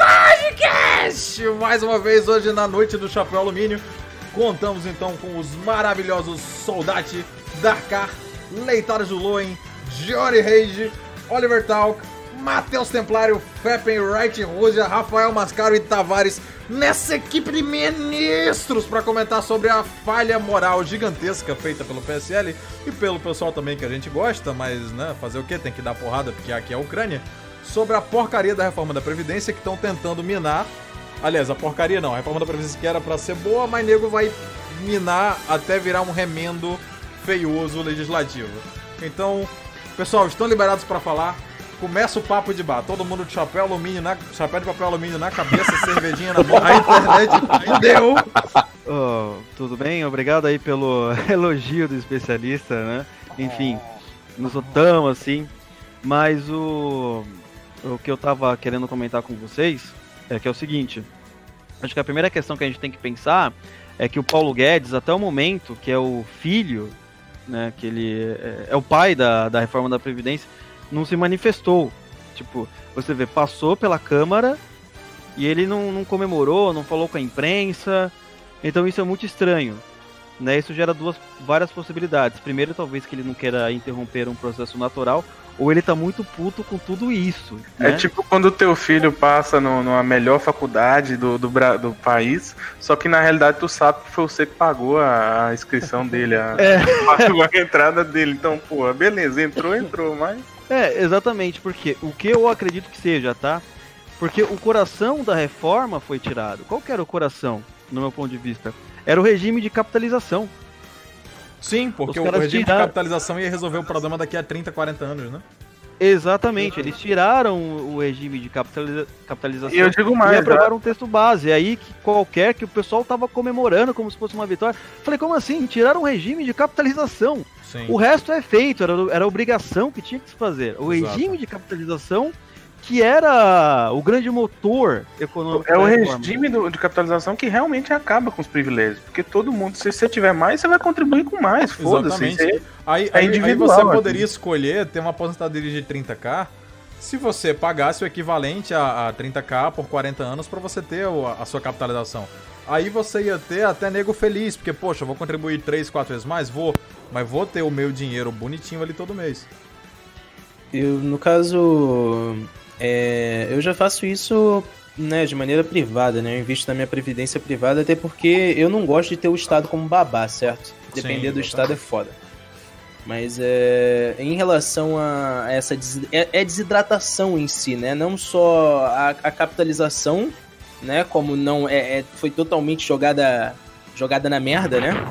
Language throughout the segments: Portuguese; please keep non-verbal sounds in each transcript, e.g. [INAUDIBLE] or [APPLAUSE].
Podcast! Mais uma vez, hoje na noite do Chapéu Alumínio, contamos então com os maravilhosos Soldati, Darkar, Leitares do Loen, Jory Rage, Oliver Talk, Matheus Templário, Feppen, Wright Rússia, Rafael Mascaro e Tavares nessa equipe de ministros para comentar sobre a falha moral gigantesca feita pelo PSL e pelo pessoal também que a gente gosta, mas né, fazer o que? Tem que dar porrada porque aqui é a Ucrânia. Sobre a porcaria da reforma da Previdência que estão tentando minar. Aliás, a porcaria não, a reforma da Previdência que era para ser boa, mas nego vai minar até virar um remendo feioso legislativo. Então, pessoal, estão liberados para falar. Começa o papo de bar. Todo mundo de chapéu alumínio na chapéu de papel alumínio na cabeça, [LAUGHS] cervejinha na boca. A internet deu. Oh, tudo bem? Obrigado aí pelo [LAUGHS] elogio do especialista, né? Enfim, nos notamos assim. Mas o o que eu tava querendo comentar com vocês é que é o seguinte. Acho que a primeira questão que a gente tem que pensar é que o Paulo Guedes, até o momento, que é o filho, né, que ele é, é o pai da, da reforma da Previdência, não se manifestou. Tipo, você vê, passou pela Câmara e ele não, não comemorou, não falou com a imprensa. Então isso é muito estranho. Né? Isso gera duas, várias possibilidades. Primeiro, talvez que ele não queira interromper um processo natural, ou ele tá muito puto com tudo isso. É né? tipo quando o teu filho passa no, numa melhor faculdade do, do, do, país, só que na realidade tu sabe que foi você que pagou a, a inscrição dele, a, é. a entrada dele. Então, pô, beleza, entrou, entrou, mas. É, exatamente, porque o que eu acredito que seja, tá? Porque o coração da reforma foi tirado. Qual que era o coração, no meu ponto de vista? Era o regime de capitalização. Sim, porque o regime tiraram... de capitalização ia resolver o problema daqui a 30, 40 anos, né? Exatamente, eles tiraram o regime de capitaliza... capitalização e, eu digo mais, e aprovaram um texto base. Aí que qualquer que o pessoal tava comemorando como se fosse uma vitória. Falei, como assim? Tiraram o regime de capitalização. Sim. O resto é feito, era, era obrigação que tinha que se fazer. O Exato. regime de capitalização que era o grande motor econômico. É o regime do, de capitalização que realmente acaba com os privilégios. Porque todo mundo, se você tiver mais, você vai contribuir com mais. Foda-se. Aí, aí, é aí, você poderia escolher ter uma aposentadoria de 30k se você pagasse o equivalente a, a 30k por 40 anos para você ter a, a sua capitalização. Aí você ia ter até nego feliz, porque, poxa, eu vou contribuir 3, 4 vezes mais? Vou, mas vou ter o meu dinheiro bonitinho ali todo mês. Eu, no caso, é, eu já faço isso né, de maneira privada, né? Eu invisto na minha previdência privada, até porque eu não gosto de ter o Estado como babá, certo? Depender Sim, do Estado é foda. Mas é, em relação a essa des, é, é, desidratação em si, né? Não só a, a capitalização, né? Como não é, é, foi totalmente jogada jogada na merda, né?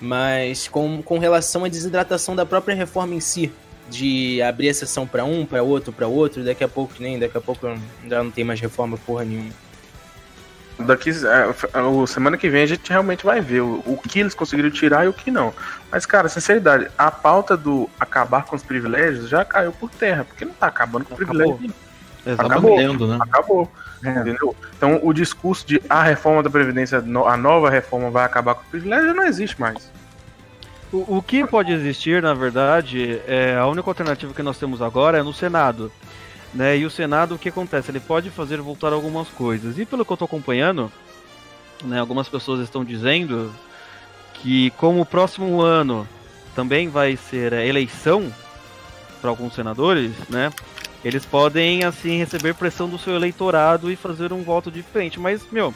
Mas com, com relação à desidratação da própria reforma em si, de abrir a sessão para um, para outro, para outro, daqui a pouco nem, daqui a pouco já não tem mais reforma porra nenhuma. Daqui, a, semana que vem a gente realmente vai ver o, o, que eles conseguiram tirar e o que não. Mas, cara, sinceridade, a pauta do acabar com os privilégios já caiu por terra, porque não tá acabando com o privilégio. Acabou, Lendo, né? acabou. É. Entendeu? Então o discurso de a reforma da Previdência, a nova reforma vai acabar com o privilégio não existe mais. O, o que pode existir, na verdade, é a única alternativa que nós temos agora é no Senado. Né? E o Senado, o que acontece? Ele pode fazer voltar algumas coisas. E pelo que eu estou acompanhando, né, algumas pessoas estão dizendo que como o próximo ano também vai ser é, eleição para alguns senadores, né? Eles podem assim receber pressão do seu eleitorado e fazer um voto diferente. Mas, meu,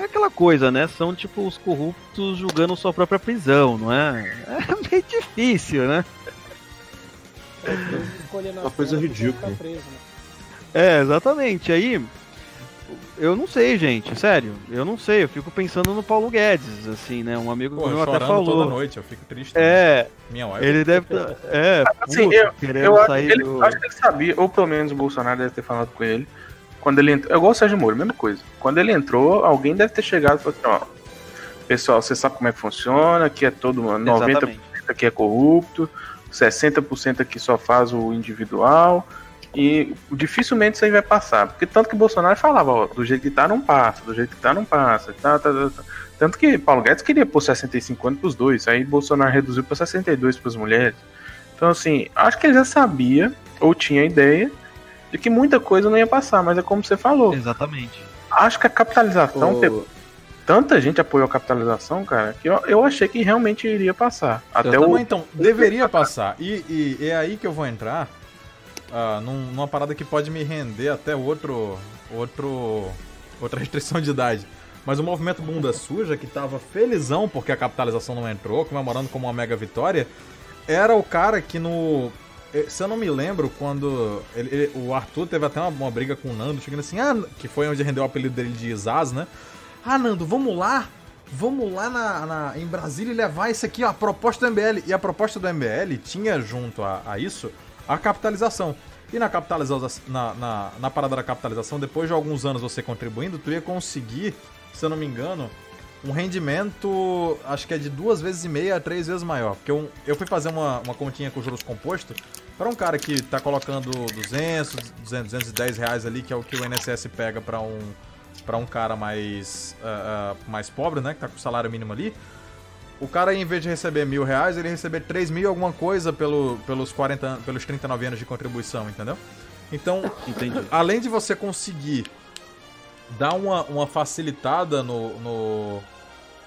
é aquela coisa, né? São tipo os corruptos julgando sua própria prisão, não é? É meio difícil, né? É, Uma coisa ridícula. Preso, né? É, exatamente. Aí, eu não sei, gente, sério. Eu não sei. Eu fico pensando no Paulo Guedes, assim, né? Um amigo meu até falou. toda noite, eu fico triste. É. Minha wife. Ele deve. Tá, é. Assim, puto, eu, eu acho, ele, do... acho que ele sabia, ou pelo menos o Bolsonaro deve ter falado com ele quando ele entrou. É igual o Sérgio Moro, mesma coisa. Quando ele entrou, alguém deve ter chegado e falado assim, ó. Pessoal, você sabe como é que funciona, aqui é todo mundo. 90% Exatamente. aqui é corrupto, 60% aqui só faz o individual. E dificilmente isso aí vai passar. Porque tanto que Bolsonaro falava, ó, do jeito que tá, não passa, do jeito que tá, não passa. Tá, tá, tá, tá. Tanto que Paulo Guedes queria pôr 65 anos pros dois, aí Bolsonaro reduziu para 62 para as mulheres. Então, assim, acho que ele já sabia, ou tinha ideia, de que muita coisa não ia passar, mas é como você falou. Exatamente. Acho que a capitalização, O- tanta gente apoiou a capitalização, cara, que eu, eu achei que realmente iria passar. Até Então, o. então, [LAUGHS] deveria passar. E, e- é aí que eu vou entrar ah, num- numa parada que pode me render até outro, outro, outra restrição de idade. Mas o movimento Bunda Suja, que tava felizão porque a capitalização não entrou, comemorando como uma mega vitória, era o cara que no. Eh, Se eu não me lembro, quando ele- ele- o Arthur teve até uma, uma briga com o Nando, chegando assim, ah, que foi onde rendeu o apelido dele de Zaz, né? Ah, Nando, vamos lá, vamos lá na, na- em Brasília e levar isso aqui, ó, a proposta do MBL. E a proposta do MBL tinha junto a, a isso a capitalização. E na capitalização, na, na, na parada da capitalização, depois de alguns anos você contribuindo, tu ia conseguir, se eu não me engano, um rendimento, acho que é de duas vezes e meia a três vezes maior. Porque eu, eu fui fazer uma, uma continha com juros compostos para um cara que tá colocando 200, 200, 210 reais ali, que é o que o INSS pega para um, pra um cara mais, ah, ah, mais pobre, né, que tá com salário mínimo ali. O cara, em vez de receber mil reais, ele receber 3 mil e alguma coisa pelo, pelos, 40, an- pelos 39 anos de contribuição, entendeu? Então, Entendi. além de você conseguir dar uma, uma facilitada no. no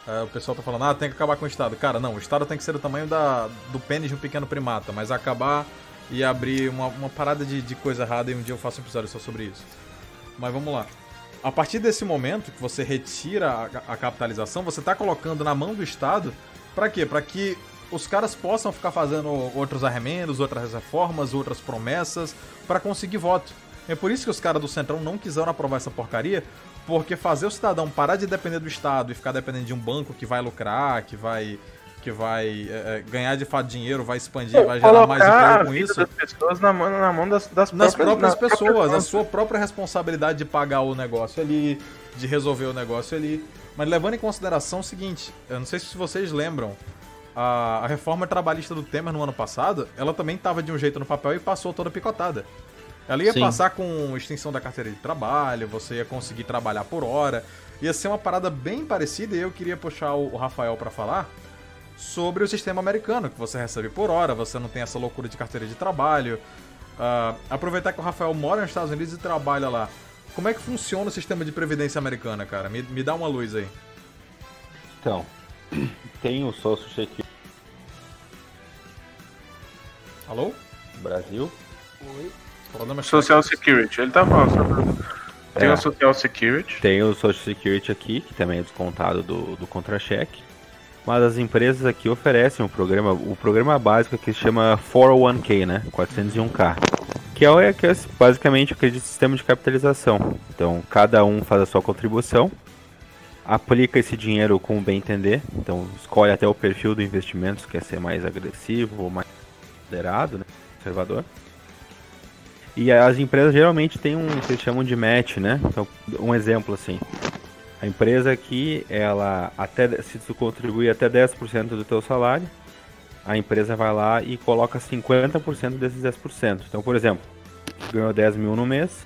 é, o pessoal tá falando, ah, tem que acabar com o Estado. Cara, não, o Estado tem que ser do tamanho da, do pênis de um pequeno primata, mas acabar e abrir uma, uma parada de, de coisa errada e um dia eu faço um episódio só sobre isso. Mas vamos lá. A partir desse momento que você retira a, a capitalização, você tá colocando na mão do Estado pra quê? Pra que os caras possam ficar fazendo outros arremendos, outras reformas, outras promessas pra conseguir voto. É por isso que os caras do Centrão não quiseram aprovar essa porcaria, porque fazer o cidadão parar de depender do Estado e ficar dependendo de um banco que vai lucrar, que vai que vai é, é, ganhar de fato dinheiro, vai expandir, vai gerar mais emprego a com isso das pessoas na mão, na mão das, das nas próprias pessoas, a mãos. sua própria responsabilidade de pagar o negócio ali, de resolver o negócio ali. Mas levando em consideração o seguinte, eu não sei se vocês lembram, a, a reforma trabalhista do Temer no ano passado, ela também estava de um jeito no papel e passou toda picotada. Ela ia Sim. passar com extensão da carteira de trabalho, você ia conseguir trabalhar por hora. Ia ser uma parada bem parecida e eu queria puxar o, o Rafael pra falar sobre o sistema americano, que você recebe por hora, você não tem essa loucura de carteira de trabalho. Ah, aproveitar que o Rafael mora nos Estados Unidos e trabalha lá. Como é que funciona o sistema de previdência americana, cara? Me, me dá uma luz aí. Então, [CLEARS THROAT] tem o Social Security Alô? Brasil. Problema Social Security. Ele tá falando sobre. Tem É. o Social Security. Tem o Social Security aqui, que também é descontado do, do contra-cheque. Mas as empresas aqui oferecem um programa, o programa básico que se chama 401k, né? 401k. Que é, que é basicamente aquele sistema de capitalização. Então, cada um faz a sua contribuição, aplica esse dinheiro com o bem entender. Então, escolhe até o perfil do investimento, se quer ser mais agressivo ou mais moderado, né? conservador. E as empresas geralmente têm um que eles chamam de match, né? Então, um exemplo assim. A empresa aqui, ela até se tu contribuir até 10% do teu salário, a empresa vai lá e coloca 50% desses 10%. Então, por exemplo, ganhou 10 mil no mês,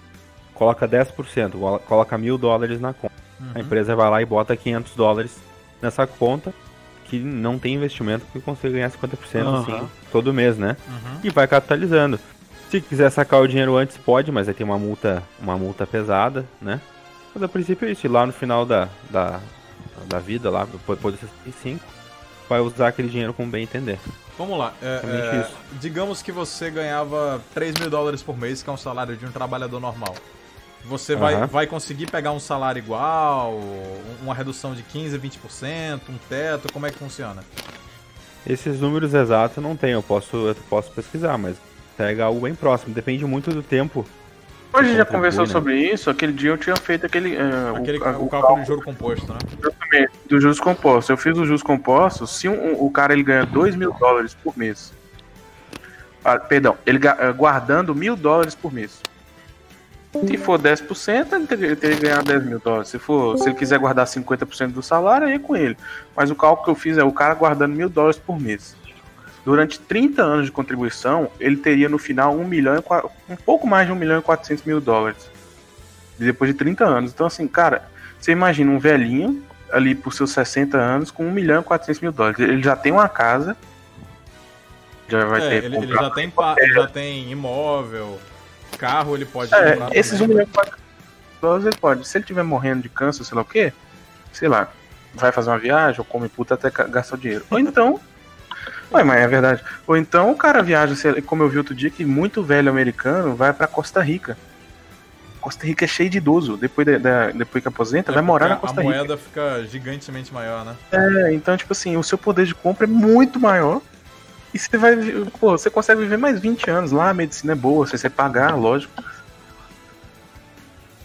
coloca 10%, colo- coloca mil dólares na conta. A empresa vai lá e bota 500 dólares nessa conta, que não tem investimento, que consegue ganhar 50% assim, Aham. todo mês, né? Uhum. e vai capitalizando. Se quiser sacar o dinheiro antes, pode, mas aí tem uma multa, uma multa pesada, né? Mas a princípio é isso, e lá no final da, da, da vida, lá depois de 65, vai usar aquele dinheiro como bem entender. Vamos lá. é, é, digamos que você ganhava 3 mil dólares por mês, que é um salário de um trabalhador normal. Você vai, Aham. vai conseguir pegar um salário igual, um- uma redução de 15, 20%, um teto, como é que funciona? Esses números exatos eu não tenho, eu posso, eu posso pesquisar, mas pega algo bem próximo, depende muito do tempo. Hoje já Contribui, conversou né? sobre isso. Aquele dia eu tinha feito aquele. é, Aquele, a- o, cálculo de juro composto, né? Exatamente, do juros compostos. Eu fiz os juros compostos. Se um- o cara ele ganha 2 mil dólares por mês. Ah, perdão, ele eh, guardando mil dólares por mês. Se for 10%, ele teria, ele teria que ganhar 10 mil dólares. Se, for, se ele quiser guardar 50% do salário, aí é com ele. Mas o cálculo que eu fiz é o cara guardando mil dólares por mês. Durante 30 anos de contribuição, ele teria no final 1 milhão e um pouco mais de 1 milhão e 400 mil dólares. Depois de 30 anos. Então, assim, cara, você imagina um velhinho ali por seus 60 anos com 1 milhão e 400 mil dólares. Ele já tem uma casa. Já vai É, ter ele, ele já tem, ele já tem imóvel, carro ele pode É, esses 1 também. milhão e 400 dólares ele pode. Se ele tiver morrendo de câncer, sei lá o quê, sei lá, vai fazer uma viagem ou come puta até gastar o dinheiro. Ou então. Ué, mas é verdade. Ou então o cara viaja, como eu vi outro dia, que muito velho americano vai pra Costa Rica. Costa Rica é cheio de idoso. Depois, da, da- depois que aposenta, É vai morar na Costa A Rica. moeda fica gigantemente maior, né? É, então, tipo assim, o seu poder de compra é muito maior. E você vai. Pô, você consegue viver mais 20 anos lá, a medicina é boa, se você pagar, lógico.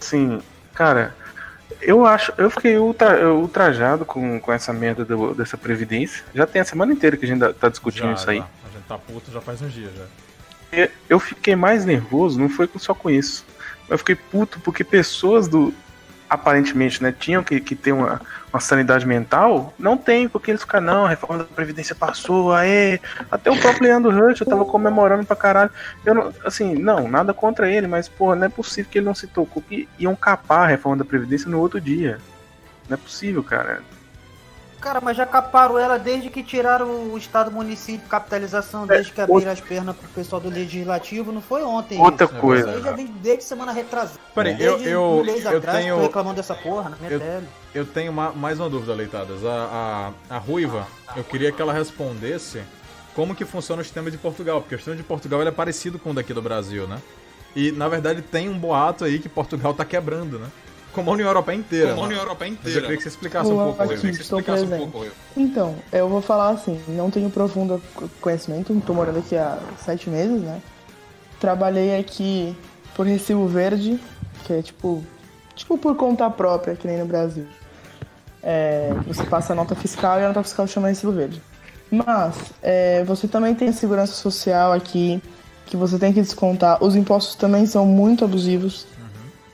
Assim, cara, eu acho. Eu fiquei ultra, ultrajado com, com essa merda do- dessa Previdência. Já tem a semana inteira que a gente tá discutindo Já, isso aí. já. A gente tá puto já faz uns dias já. Eu- Eu fiquei mais nervoso, não foi só com isso. Eu fiquei puto porque pessoas do. Aparentemente, né, tinham que, que ter uma, uma sanidade mental, não tem, porque eles ficam, não, a reforma da Previdência passou, aê. Até o próprio Leandro Rush eu tava comemorando pra caralho. Eu não, assim, não, nada contra ele, mas, porra, não é possível que ele não se tocou que iam capar a reforma da Previdência no outro dia. Não é possível, cara. Cara, mas já caparam ela desde que tiraram o Estado município, capitalização, desde que abriram as pernas pro pessoal do Legislativo, não foi ontem. Outra isso. coisa. Isso aí já vem desde semana retrasada. Peraí, eu, Desde eu, um mês eu atrás, tenho. tô reclamando dessa porra na minha eu- tela. Eu tenho ma- mais uma dúvida, Leitadas. A, a, a Ruiva, eu queria que ela respondesse como que funciona o sistema de Portugal, porque o sistema de Portugal ele é parecido com o daqui do Brasil, né? E, na verdade, tem um boato aí que Portugal tá quebrando, né? Como a União Europeia inteira. Como a né? União Europeia Mas inteira. eu queria que você explicasse um pouco. aqui. Ruiva. que você Estou explicasse um pouco, eu. Então, eu vou falar assim, não tenho profundo conhecimento, tô morando aqui há sete meses, né? Trabalhei aqui por Recibo Verde, que é tipo, tipo por conta própria, que nem no Brasil. É, você passa a nota fiscal e a nota fiscal chama Recibo Verde. Mas, é, você também tem a segurança social aqui, que você tem que descontar. Os impostos também são muito abusivos,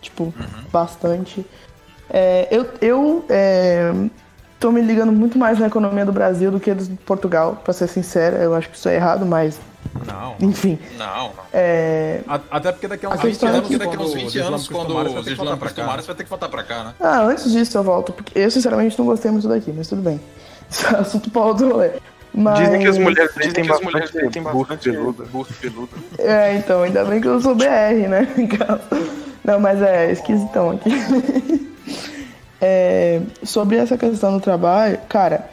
tipo, bastante. É, eu eu é, tô me ligando muito mais na economia do Brasil do que de Portugal, pra ser sincera. Eu acho que isso é errado, mas, Não. enfim. Não, não. É, Até porque daqui a uns A 20 questão é anos, que Porque daqui a uns quando 20 os anos, quando os ter que voltar islâmicos pra cá, tomarem, né? você vai ter que voltar pra cá, né? Ah, antes disso eu volto, porque eu sinceramente não gostei muito daqui, mas tudo bem. É assunto para outro rolê. Mas... Dizem que as mulheres Dizem têm que as mulheres têm bastante peludo. É, então, ainda bem que eu sou BR, né? [LAUGHS] Não, mas é esquisitão aqui. [LAUGHS] É, sobre essa questão do trabalho, cara,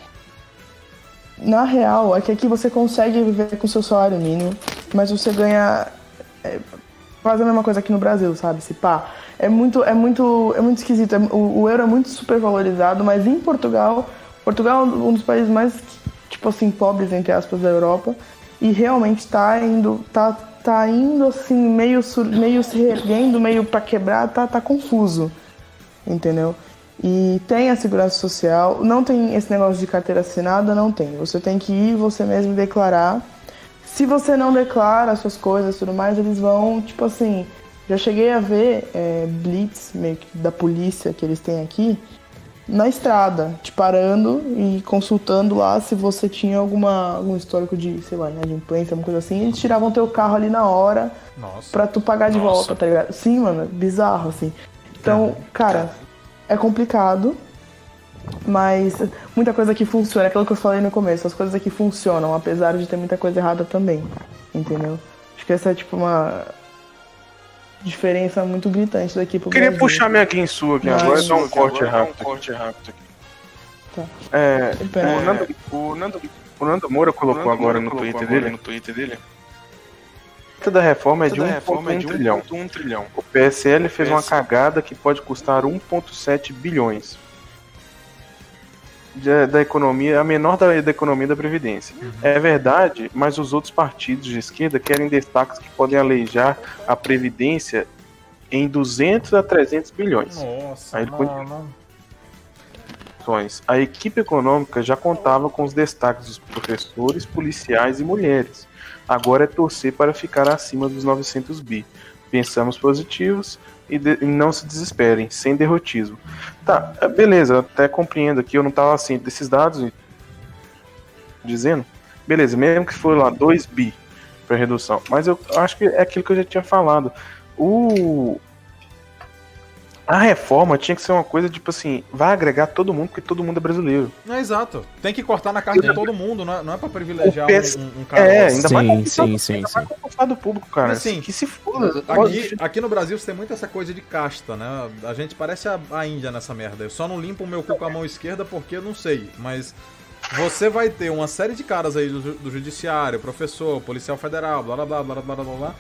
na real, é que aqui você consegue viver com seu salário mínimo, mas você ganha é, quase a mesma coisa aqui no Brasil, sabe? Se pá. É muito, é muito, é muito esquisito. É- o, o euro é muito supervalorizado, mas em Portugal, Portugal é um dos países mais, tipo assim, pobres, entre aspas, da Europa. E realmente tá indo, tá, tá indo assim, meio, meio se reerguendo, meio pra quebrar, tá, tá confuso. Entendeu? E tem a segurança social, não tem esse negócio de carteira assinada, não tem. Você tem que ir você mesmo declarar. Se você não declara as suas coisas e tudo mais, eles vão, tipo assim. Já cheguei a ver é, blitz meio que da polícia que eles têm aqui na estrada, te parando e consultando lá se você tinha alguma, algum histórico de, sei lá, inadimplência, alguma coisa assim. Eles tiravam teu carro ali na hora Nossa. pra tu pagar de Nossa. volta, tá ligado? Sim, mano, é bizarro, assim. Então, cara, é complicado, mas muita coisa que funciona, aquilo que eu falei no começo, as coisas aqui funcionam, apesar de ter muita coisa errada também, entendeu? Acho que essa é tipo uma diferença muito gritante daqui pro Queria Brasil. puxar minha Guinsu aqui Mas- agora e dar um corte Agora, rápido. Um corte rápido aqui. É, Pera. o, Nando, o, Nando, o Nando Moura colocou Nando agora Moura no colocou Twitter agora dele. no Twitter dele. A da reforma é de Toda 1,1 reforma é de trilhão. 1,1 trilhão. O PSL fez uma cagada que pode custar 1,7 bilhões. Da, da economia, a menor da, da economia da Previdência. É verdade, mas os outros partidos de esquerda querem destaques que podem aleijar a Previdência em 200 a 300 bilhões. Nossa, Aí ações. A equipe econômica já contava com os destaques dos professores, policiais e mulheres. Agora é torcer para ficar acima dos 900 bi. Pensamos positivos e, de- e não se desesperem, sem derrotismo. Tá, é, beleza, até compreendo aqui, eu não estava assim desses dados dizendo. Beleza, mesmo que for lá 2 bi para redução, mas eu acho que é aquilo que eu já tinha falado. O A reforma tinha que ser uma coisa tipo assim, vai agregar todo mundo porque todo mundo é brasileiro. É exato. Tem que cortar na carne de todo mundo, não é, não é pra privilegiar O PS um, um, cara. É, ainda mais Sim, sim, sim, ainda sim. mais do público, cara. Mas, assim, que se foda. Aqui, aqui no Brasil você tem muito essa coisa de casta, né? A gente parece a, a Índia nessa merda. Eu só não limpo o meu cu com a mão esquerda porque eu não sei. Mas você vai ter uma série de caras aí do, do judiciário, professor, policial federal, blá blá blá blá blá blá blá, blá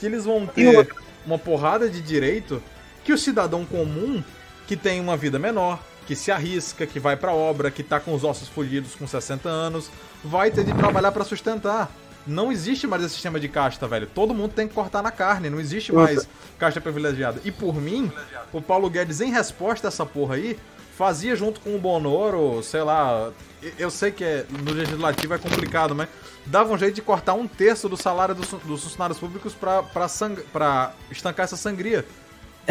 que eles vão ter uma porrada de direito que o cidadão comum, que tem uma vida menor, que se arrisca, que vai pra obra, que tá com os ossos fugidos com 60 anos, vai ter de trabalhar pra sustentar. Não existe mais esse sistema de casta, velho. Todo mundo tem que cortar na carne, não existe mais casta privilegiada. E por mim, o Paulo Guedes, em resposta a essa porra aí, fazia junto com o Bonoro, sei lá. Eu sei que é- no legislativo é complicado, mas dava um jeito de cortar um terço do salário dos, dos funcionários públicos pra, pra, sang, pra estancar essa sangria.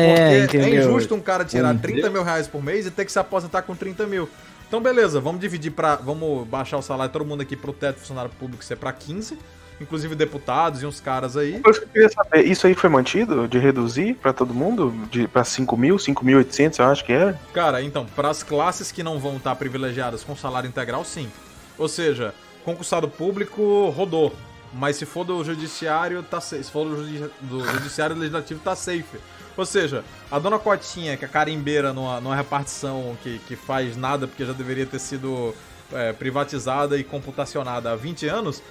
É, Porque é entendeu? injusto um cara tirar Um 30 mil reais por mês e ter que se aposentar com 30 mil. Então, beleza, vamos dividir pra. Vamos baixar o salário de todo mundo aqui pro teto funcionário público ser pra 15, inclusive deputados e uns caras aí. Eu queria saber, isso aí foi mantido? De reduzir pra todo mundo? De, pra 5 mil, 5.800, eu acho que era? Cara, então, para as classes que não vão estar privilegiadas com salário integral, sim. Ou seja, concursado público rodou. Mas se for do judiciário, tá safe. Se for do, do judiciário legislativo, tá safe. Ou seja, a dona Cotinha, que é carimbeira numa, numa repartição que, que faz nada porque já deveria ter sido é, privatizada e computacionada há 20 anos,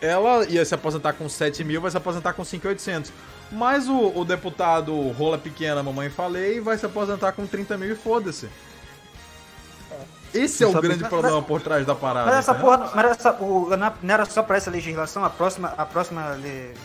ela ia se aposentar com 7 mil, vai se aposentar com 5.800. Mas o, o deputado rola pequena, mamãe falei, vai se aposentar com 30 mil e foda-se. Esse é o grande problema por trás da parada. Mas essa porra, mas essa, o, não era só pra essa legislação, a próxima, a próxima,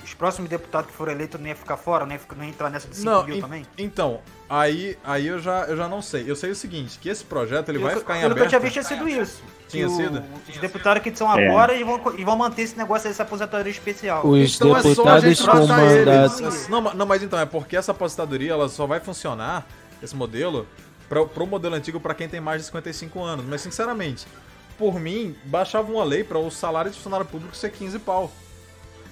os próximos deputados que forem eleitos não ia ficar fora, não ia, ficar- não ia entrar nessa de 5 Não, mil en- também? então, aí, aí eu, já, eu já não sei. Eu sei o seguinte, que esse projeto ele vai Pelo- ficar em pelo que eu aberto. tinha visto tinha sido isso. Tinha que o- sido? Os deputados que são É. agora e vão, e vão manter esse negócio dessa aposentadoria especial. Os Então é só a deputados gente com mandato. Não, não, mas então, é porque essa aposentadoria ela só vai funcionar, esse modelo, pra, pro modelo antigo pra quem tem mais de 55 anos. Mas, sinceramente, por mim, baixava uma lei pra o salário de funcionário público ser 15 pau.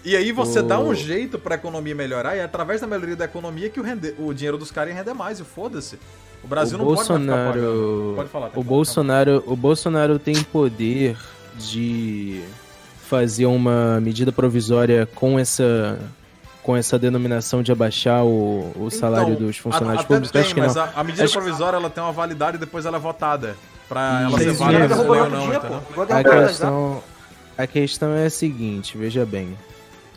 E aí você dá um O- jeito pra economia melhorar e é através da melhoria da economia que o, render, o dinheiro dos caras ia render mais, e foda-se. O Brasil o não pode. Bolsonaro, Pode falar. o Tem Bolsonaro, o Bolsonaro tem poder de fazer uma medida provisória com essa com essa denominação de abaixar o, o salário Então, dos funcionários a- públicos. Tem, Acho que não. A, a medida Acho- provisória ela tem uma validade e depois ela é votada. Pra ela ser válida se ou não. Igual A questão, a questão é a seguinte, veja bem.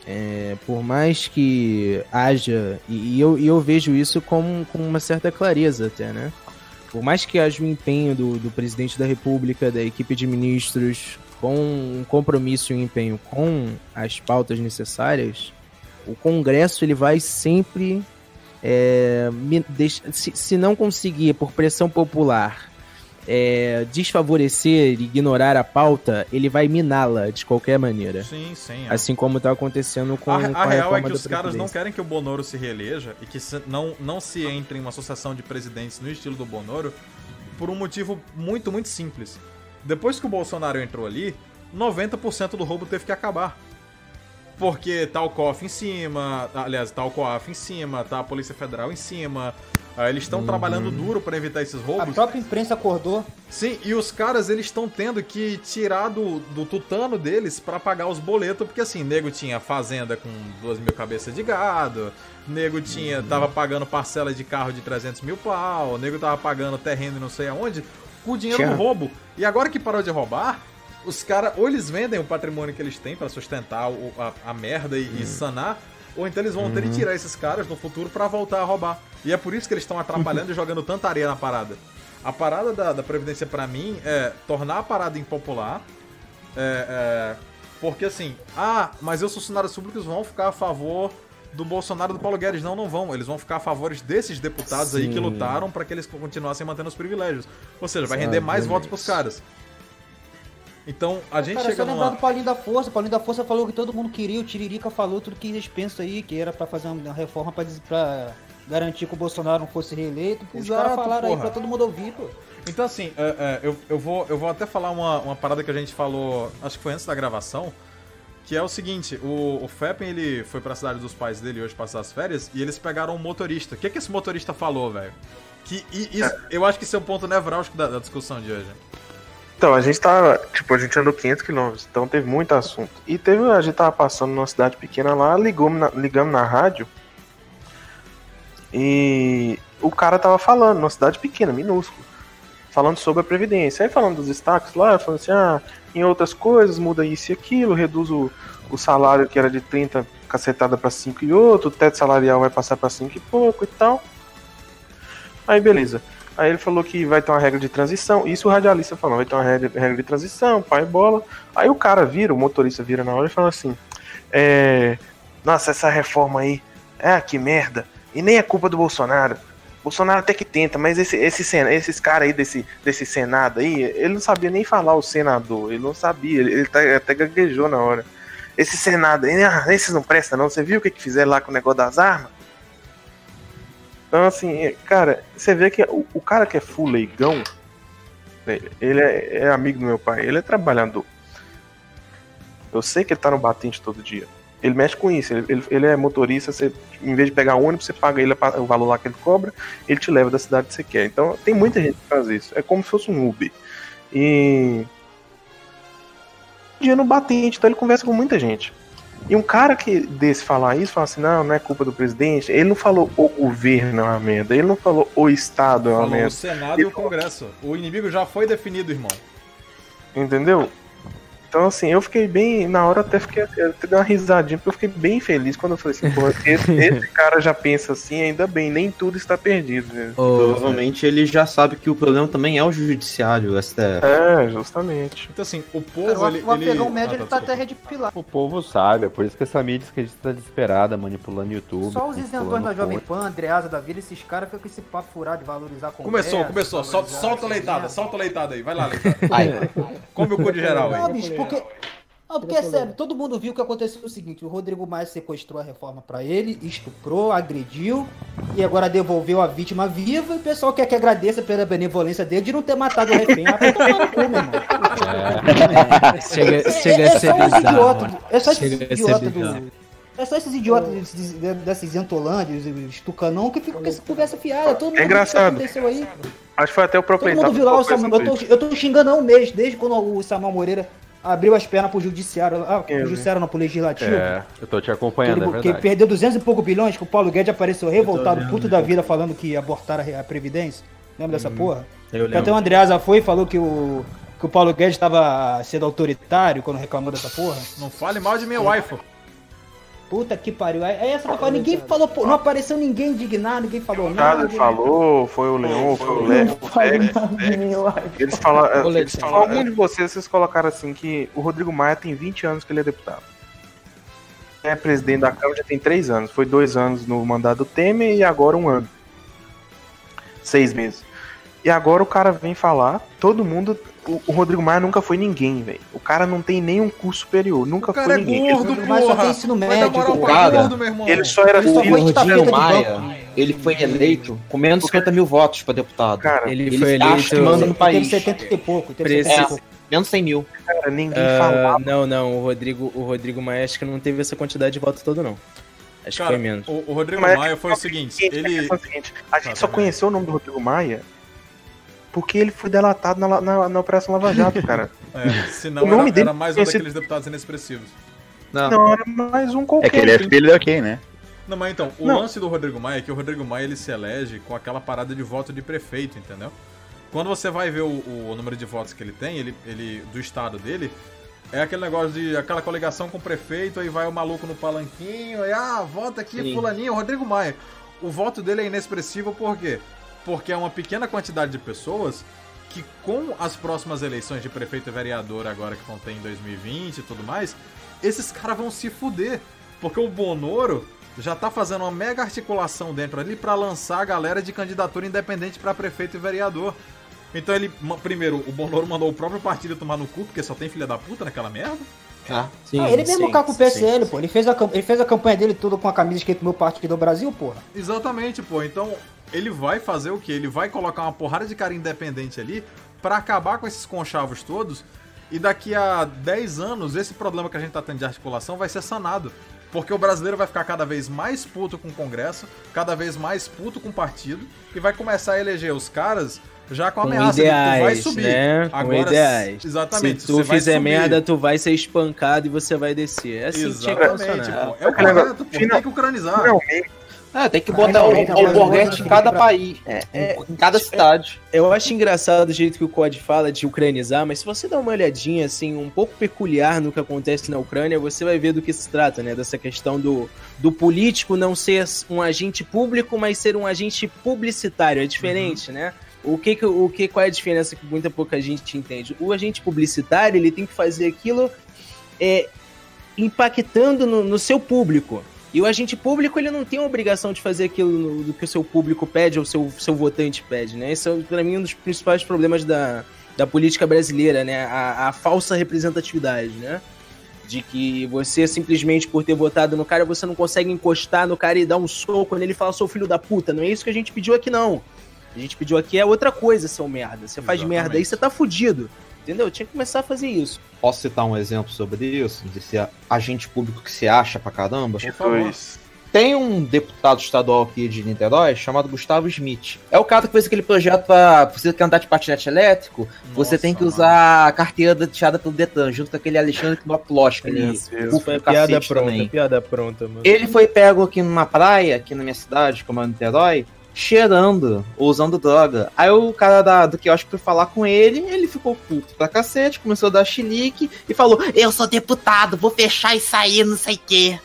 É, por mais que haja, e, e eu, e eu vejo isso com, com uma certa clareza até, né? Por mais que haja um empenho do, do presidente da República, da equipe de ministros, com um compromisso e um empenho com as pautas necessárias, o Congresso ele vai sempre, é, se, se não conseguir por pressão popular é, desfavorecer, ignorar a pauta, ele vai miná-la de qualquer maneira. Sim, sim. é. Assim como tá acontecendo com, a, com a real é que os caras não querem que o Bonoro se reeleja e que se- não, não se entre em uma associação de presidentes no estilo do Bonoro por um motivo muito, muito simples. Depois que o Bolsonaro entrou ali, 90% do roubo teve que acabar. Porque tá o COF em cima, aliás, tá o COAF em cima, tá a Polícia Federal em cima. ah, Eles estão trabalhando duro pra evitar esses A roubos. própria imprensa acordou. Sim, e os caras eles estão tendo que tirar do, do tutano deles pra pagar os boletos, porque assim, nego tinha fazenda com duas mil cabeças de gado, nego tinha, tava pagando parcela de carro de 300 mil pau, nego tava pagando terreno e não sei aonde, com o dinheiro do roubo. E agora que parou de roubar, os caras, ou eles vendem o patrimônio que eles têm pra sustentar o- a, a merda e, e sanar, ou então eles vão ter de tirar esses caras no futuro pra voltar a roubar. E é por isso que eles estão atrapalhando e [LAUGHS] jogando tanta areia na parada. A parada da, da Previdência pra mim é tornar a parada impopular. É, é, porque assim, ah, mas os funcionários públicos vão ficar a favor do Bolsonaro e do Paulo Guedes. Não, não vão. Eles vão ficar a favor desses deputados aí que Sim. lutaram pra que eles continuassem mantendo os privilégios. Ou seja, vai render mais votos pros caras. Então, a gente Cara, chega só numa... do Paulinho da Força. Paulinho da Força falou que todo mundo queria, o Tiririca falou tudo que eles pensam aí, que era pra fazer uma reforma pra garantir que o Bolsonaro não fosse reeleito. Os caras falaram aí pra todo mundo ouvir, pô. Então, assim, é, é, eu, eu, vou, eu vou até falar uma, uma parada que a gente falou, acho que foi antes da gravação, que é o seguinte, o, o Feppen, ele foi pra cidade dos pais dele hoje passar as férias, e eles pegaram um motorista. O que, que esse motorista falou, velho? Que e isso, eu acho que esse é o ponto nevrálgico da, da discussão de hoje. Então, a gente tava, tipo, a gente andou 500 quilômetros, então teve muito assunto. E teve, a gente tava passando numa cidade pequena lá, ligamos na, ligamos na rádio e o cara tava falando, numa cidade pequena, minúscula, falando sobre a Previdência. Aí falando dos destaques lá, falando assim, ah, em outras coisas, muda isso e aquilo, reduz o, o salário que era de 30 cacetada para 5 e outro, o teto salarial vai passar para 5 e pouco e tal. Aí beleza. Aí ele falou que vai ter uma regra de transição. Isso o radialista falou, vai ter uma regra, de transição, pai bola. Aí o cara vira, o motorista vira na hora e fala assim: é, Nossa, essa reforma aí, ah, que merda. E nem é culpa do Bolsonaro. Bolsonaro até que tenta, mas esse, esse, esses caras aí desse, desse Senado aí, ele não sabia nem falar o senador, ele não sabia, ele, ele tá, até gaguejou na hora. Esse Senado aí, ah, esses não prestam não, você viu o que, que fizeram lá com o negócio das armas? Então, assim, cara, você vê que o, o cara que é full leigão, né, ele é, é, amigo do meu pai, ele é trabalhador. Eu sei que ele tá no batente todo dia. Ele mexe com isso, ele, ele, ele é motorista, você, em vez de pegar ônibus, você paga ele o valor lá que ele cobra, ele te leva da cidade que você quer. Então, tem muita gente que faz isso. É como se fosse um Uber. E. Dia no batente, então ele conversa com muita gente. E um cara que desse falar isso, fala assim, não, não é culpa do presidente, ele não falou o governo é uma merda, ele não falou o Estado é uma Falou merda. o Senado e o Congresso. O inimigo já foi definido, irmão. Entendeu? Então, assim, eu fiquei bem. Na hora até fiquei até dei uma risadinha, porque eu fiquei bem feliz quando eu falei assim, pô, esse, [LAUGHS] esse cara já pensa assim, ainda bem, nem tudo está perdido. Né? Provavelmente ele já sabe que o problema também é o judiciário, o STF. É, justamente. Então, assim, o povo. o, ele, o ele... apegão médio Ah, ele tá, tá desculpa. terra de pilar. O povo sabe, é por isso que essa mídia diz que a gente tá desesperada, manipulando YouTube. Só os isentões manipulando da Jovem. Pan, Andreasa da vida, esses caras ficam com esse papo furado de valorizar Congresso, Começou, começou. Solta, a leitada, solta a leitada aí. Vai lá, leitada. [LAUGHS] Come o cu de geral Não, aí. bicho, porque. Não, porque é sério, todo mundo viu que aconteceu o seguinte: o Rodrigo Maia sequestrou a reforma pra ele, estuprou, agrediu e agora devolveu a vítima viva. E o pessoal quer que agradeça pela benevolência dele de não ter matado o refém. Ah, cu, meu irmão. Chega, É- chega é a ser bizarro. é só esses Chega a ser idiotas bizarro. do. É só esses idiotas desses, desses entolândios, os tucanão, que ficam com essa conversa fiada. Todo mundo viu o que engraçado. aconteceu aí. Acho que foi até o Todo proprietário. mundo viu lá o Samuel. Eu tô, eu tô xingando há um mês, desde quando o Samuel Moreira abriu as pernas pro judiciário, ah, pro É, judiciário não, pro legislativo. É, eu tô te Que, acompanhando, é ele, que verdade. perdeu 200 e pouco bilhões, que o Paulo Guedes apareceu revoltado, puto da vida, falando que ia abortar a, a Previdência. Lembra dessa porra? Eu Que até o. Andreasa foi e falou que o, que o Paulo Guedes tava sendo autoritário quando reclamou dessa porra. Não fale mal de minha wife. Puta que pariu. É é essa que eu falo, ninguém falou, pô, não apareceu ninguém indignado, ninguém falou O nada. Chad falou, foi o Leon, foi o Léo. Eles falaram. Eles falaram algum de vocês, vocês colocaram assim que o Rodrigo Maia tem 20 anos que ele é deputado. É presidente da Câmara já tem 3 anos. Foi dois anos no mandato do Temer e agora um ano. Seis meses. E agora o cara vem falar, todo mundo. O, o Rodrigo Maia nunca foi ninguém, velho. O cara não tem nenhum curso superior, nunca O cara foi é ninguém. gordo, Ele- mas só porra. tem ensino médio, pra cara. gordo, meu irmão. Ele só era Ele só filho foi Rodrigo de Maia, ele foi eleito com menos de 50 mil votos pra deputado. cara. Ele, Ele foi acha que manda eleito. no Teve país. 70 e pouco, teve Preciso- 70 e pouco. Menos 100 mil. Cara, ninguém Ah, falava. não, não, o Rodrigo, o Rodrigo Maia acho que não teve essa quantidade de votos todo, não. Acho Cara, que foi menos. o, o Rodrigo Mas é Maia foi o seguinte, Gente, a ele... questão é a seguinte, a gente Tá, só tá conheceu o nome do Rodrigo Maia porque ele foi delatado na, na, na Operação Lava Jato, [LAUGHS] cara. É, senão O nome era, dele era mais um conhecido- daqueles deputados inexpressivos. Não. Não, era mais um qualquer. É que ele é filho de quem, né? Não, mas então, o Não. lance do Rodrigo Maia é que o Rodrigo Maia ele se elege com aquela parada de voto de prefeito, entendeu? Quando você vai ver o, o número de votos que ele tem, ele, ele do estado dele, é aquele negócio de aquela coligação com o prefeito, aí vai o maluco no palanquinho, aí, ah, vota aqui, Sim. fulaninho, Rodrigo Maia. O voto dele é inexpressivo por quê? Porque é uma pequena quantidade de pessoas que com as próximas eleições de prefeito e vereador agora que vão ter em 2020 e tudo mais, esses caras vão se fuder. Porque o Bonoro já tá fazendo uma mega articulação dentro ali pra lançar a galera de candidatura independente pra prefeito e vereador. Então ele, primeiro, o Bonoro mandou o próprio partido tomar no cu, porque só tem filha da puta naquela merda. Ah, Sim, Ah, ele mesmo sim, cá com o sim. PSL, pô. Ele fez, a, ele fez a campanha dele tudo com a camisa escrito meu partido do Brasil, porra. Exatamente, pô. Então, ele vai fazer o quê? Ele vai colocar uma porrada de cara independente ali pra acabar com esses conchavos todos. E daqui a 10 anos, esse problema que a gente tá tendo de articulação vai ser sanado. Porque o brasileiro vai ficar cada vez mais puto com o Congresso, cada vez mais puto com o partido, e vai começar a eleger os caras já com a Com ameaça ideais, de que tu vai subir. né? Com Agora, ideais. Exatamente. Se tu fizer subir. merda, tu vai ser espancado e você vai descer. É assim que tinha que Exatamente, funcionar. pô. É o correto, pô. Tem que ucranizar. Finalmente, Ah, tem que botar o, Finalmente, o alborguete agora em cada país, é, é, em cada cidade. Eu acho engraçado o jeito que o COD fala de ucranizar, mas se você dá uma olhadinha, assim, um pouco peculiar no que acontece na Ucrânia, você vai ver do que se trata, né? Dessa questão do, do político não ser um agente público, mas ser um agente publicitário. É diferente, né? O que, que, o que qual é a diferença que muita pouca gente entende? O agente publicitário, ele tem que fazer aquilo é, impactando no, no seu público. E o agente público, ele não tem a obrigação de fazer aquilo do que o seu público pede ou o seu, seu votante pede, né? Esse é, para mim, um dos principais problemas da, da política brasileira, né? A, a falsa representatividade, né? De que você, simplesmente por ter votado no cara, você não consegue encostar no cara e dar um soco nele e falar, sou filho da puta. Não é isso que a gente pediu aqui, não. A gente pediu aqui é outra coisa, seu merda. Você faz Exatamente. merda aí, você tá fudido. Entendeu? Tinha que começar a fazer isso. Posso citar um exemplo sobre isso? Desse a- agente público que se acha pra caramba? Por favor. Tem um deputado estadual aqui de Niterói chamado Gustavo Smith. É o cara que fez aquele projeto pra você quer andar de patinete elétrico, você Nossa, tem que mano. usar a carteira tirada pelo Detan, junto com aquele Alexandre Meu Deus. bufo Foi do piada pronta, também. piada pronta, mano. Ele foi pego aqui numa praia, aqui na minha cidade, como é Niterói, cheirando, ou usando droga. Aí o cara da, do quiosque foi falar com ele, ele ficou puto pra cacete, começou a dar chilique e falou: Eu sou deputado, vou fechar e sair, não sei o quê.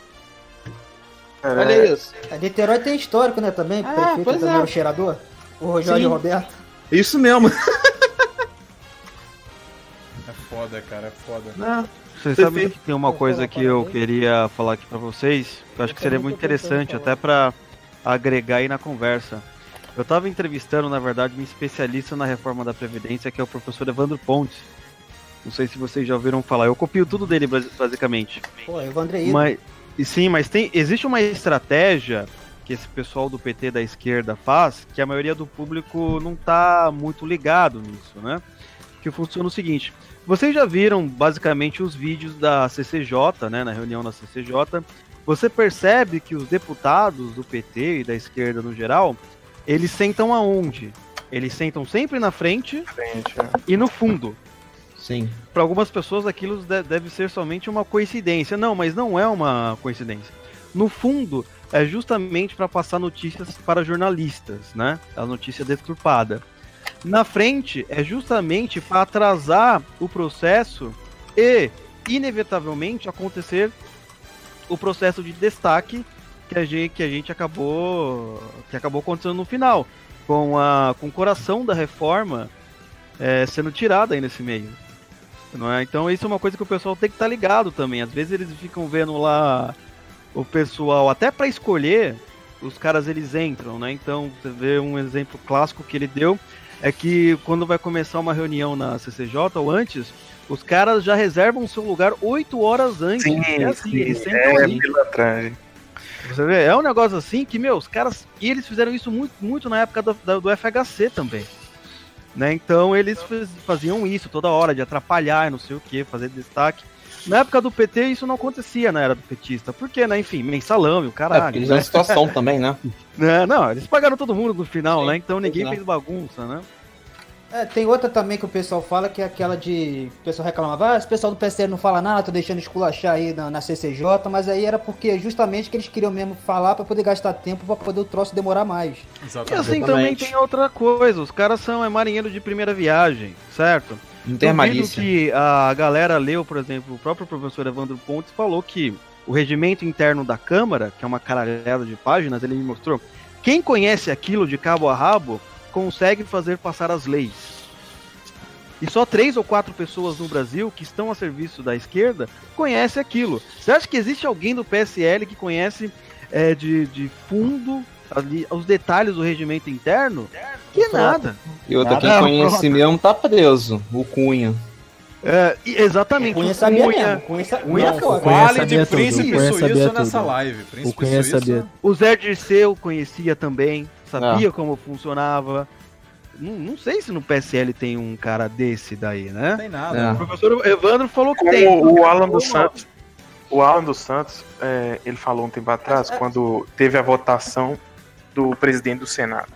Olha isso. É, Niterói tem histórico, né, também? Ah, Prefeito pois também é. é o cheirador. O Rogério. Roberto. Isso mesmo. É foda, cara, é foda. Vocês Perfeito. sabem que tem uma coisa que eu queria falar aqui pra vocês, que eu acho que seria muito interessante até pra agregar aí na conversa. Eu tava entrevistando, na verdade, um especialista na reforma da Previdência, que é o professor Evandro Pontes. Não sei se vocês já ouviram falar, eu copio tudo dele basi- basicamente. Pô, Evandro aí. Mas, e sim, mas tem, existe uma estratégia que esse pessoal do PT da esquerda faz, que a maioria do público não tá muito ligado nisso, né? Que funciona o seguinte: vocês já viram basicamente os vídeos da CCJ, né, na reunião da CCJ. Você percebe que os deputados do PT e da esquerda no geral, eles sentam aonde? Eles sentam sempre na frente Frente, é. e no fundo Sim. para algumas pessoas aquilo de- deve ser somente uma coincidência. Não, mas não é uma coincidência. No fundo, é justamente para passar notícias para jornalistas, né? A notícia deturpada. Na frente é justamente para atrasar o processo e inevitavelmente acontecer o processo de destaque que a gente, que a gente acabou que acabou acontecendo no final, com a com o coração da reforma é, sendo tirado aí nesse meio. Não é? Então isso é uma coisa que o pessoal tem que estar ligado também. Às vezes eles ficam vendo lá o pessoal, até para escolher, os caras eles entram, né? Então você vê um exemplo clássico que ele deu é que quando vai começar uma reunião na CCJ ou antes, os caras já reservam seu lugar 8 horas antes. Sim, é assim, sim, eles sentam é ali. pilantragem. Você vê, é um negócio assim que, meu, os caras. E eles fizeram isso muito, muito na época do, do FHC também. Né? Então eles faz- faziam isso toda hora, de atrapalhar, não sei o que, fazer destaque. Na época do PT isso não acontecia na era do petista. Por quê, né? Enfim, mensalão e o É, caralho. eles é uma né? situação também, né? Né? [LAUGHS] Não, eles pagaram todo mundo no final, Sim, né? Então ninguém é. fez bagunça, né? É, tem outra também que o pessoal fala, que é aquela de. O pessoal reclamava, ah, esse pessoal do PSL não fala nada, tô deixando esculachar aí na, na CCJ, mas aí era porque justamente que eles queriam mesmo falar pra poder gastar tempo pra poder o troço demorar mais. E Exatamente. assim também tem outra coisa, os caras são é, marinheiro de primeira viagem, certo? Não tem malícia. que a galera leu, por exemplo, o próprio professor Evandro Pontes falou que o regimento interno da Câmara, que é uma caralhada de páginas, ele me mostrou. Quem conhece aquilo de cabo a rabo consegue fazer passar as leis. E só três ou quatro pessoas no Brasil que estão a serviço da esquerda conhecem aquilo. Você acha que existe alguém do PSL que conhece é, de, de fundo ali, os detalhes do regimento interno? Que nada. E outra, quem Nada, conhece mesmo tá preso. O Cunha. É, exatamente. Cunha o sabia Cunha- mesmo. Cunha, Cunha Cunha é. Cunha Vale sabia de tudo, príncipe Cunha sabia suíço tudo. nessa live. Príncipe O Cunha suíço. sabia. O Zé Dirceu conhecia também, Ah. sabia como funcionava. Não, não sei se no PSL tem um cara desse daí, Não né? tem nada. É. O professor Evandro falou que Como tem. o Alan dos Santos. O Alan dos Santos, é, ele falou um tempo atrás, quando teve a votação do presidente do Senado.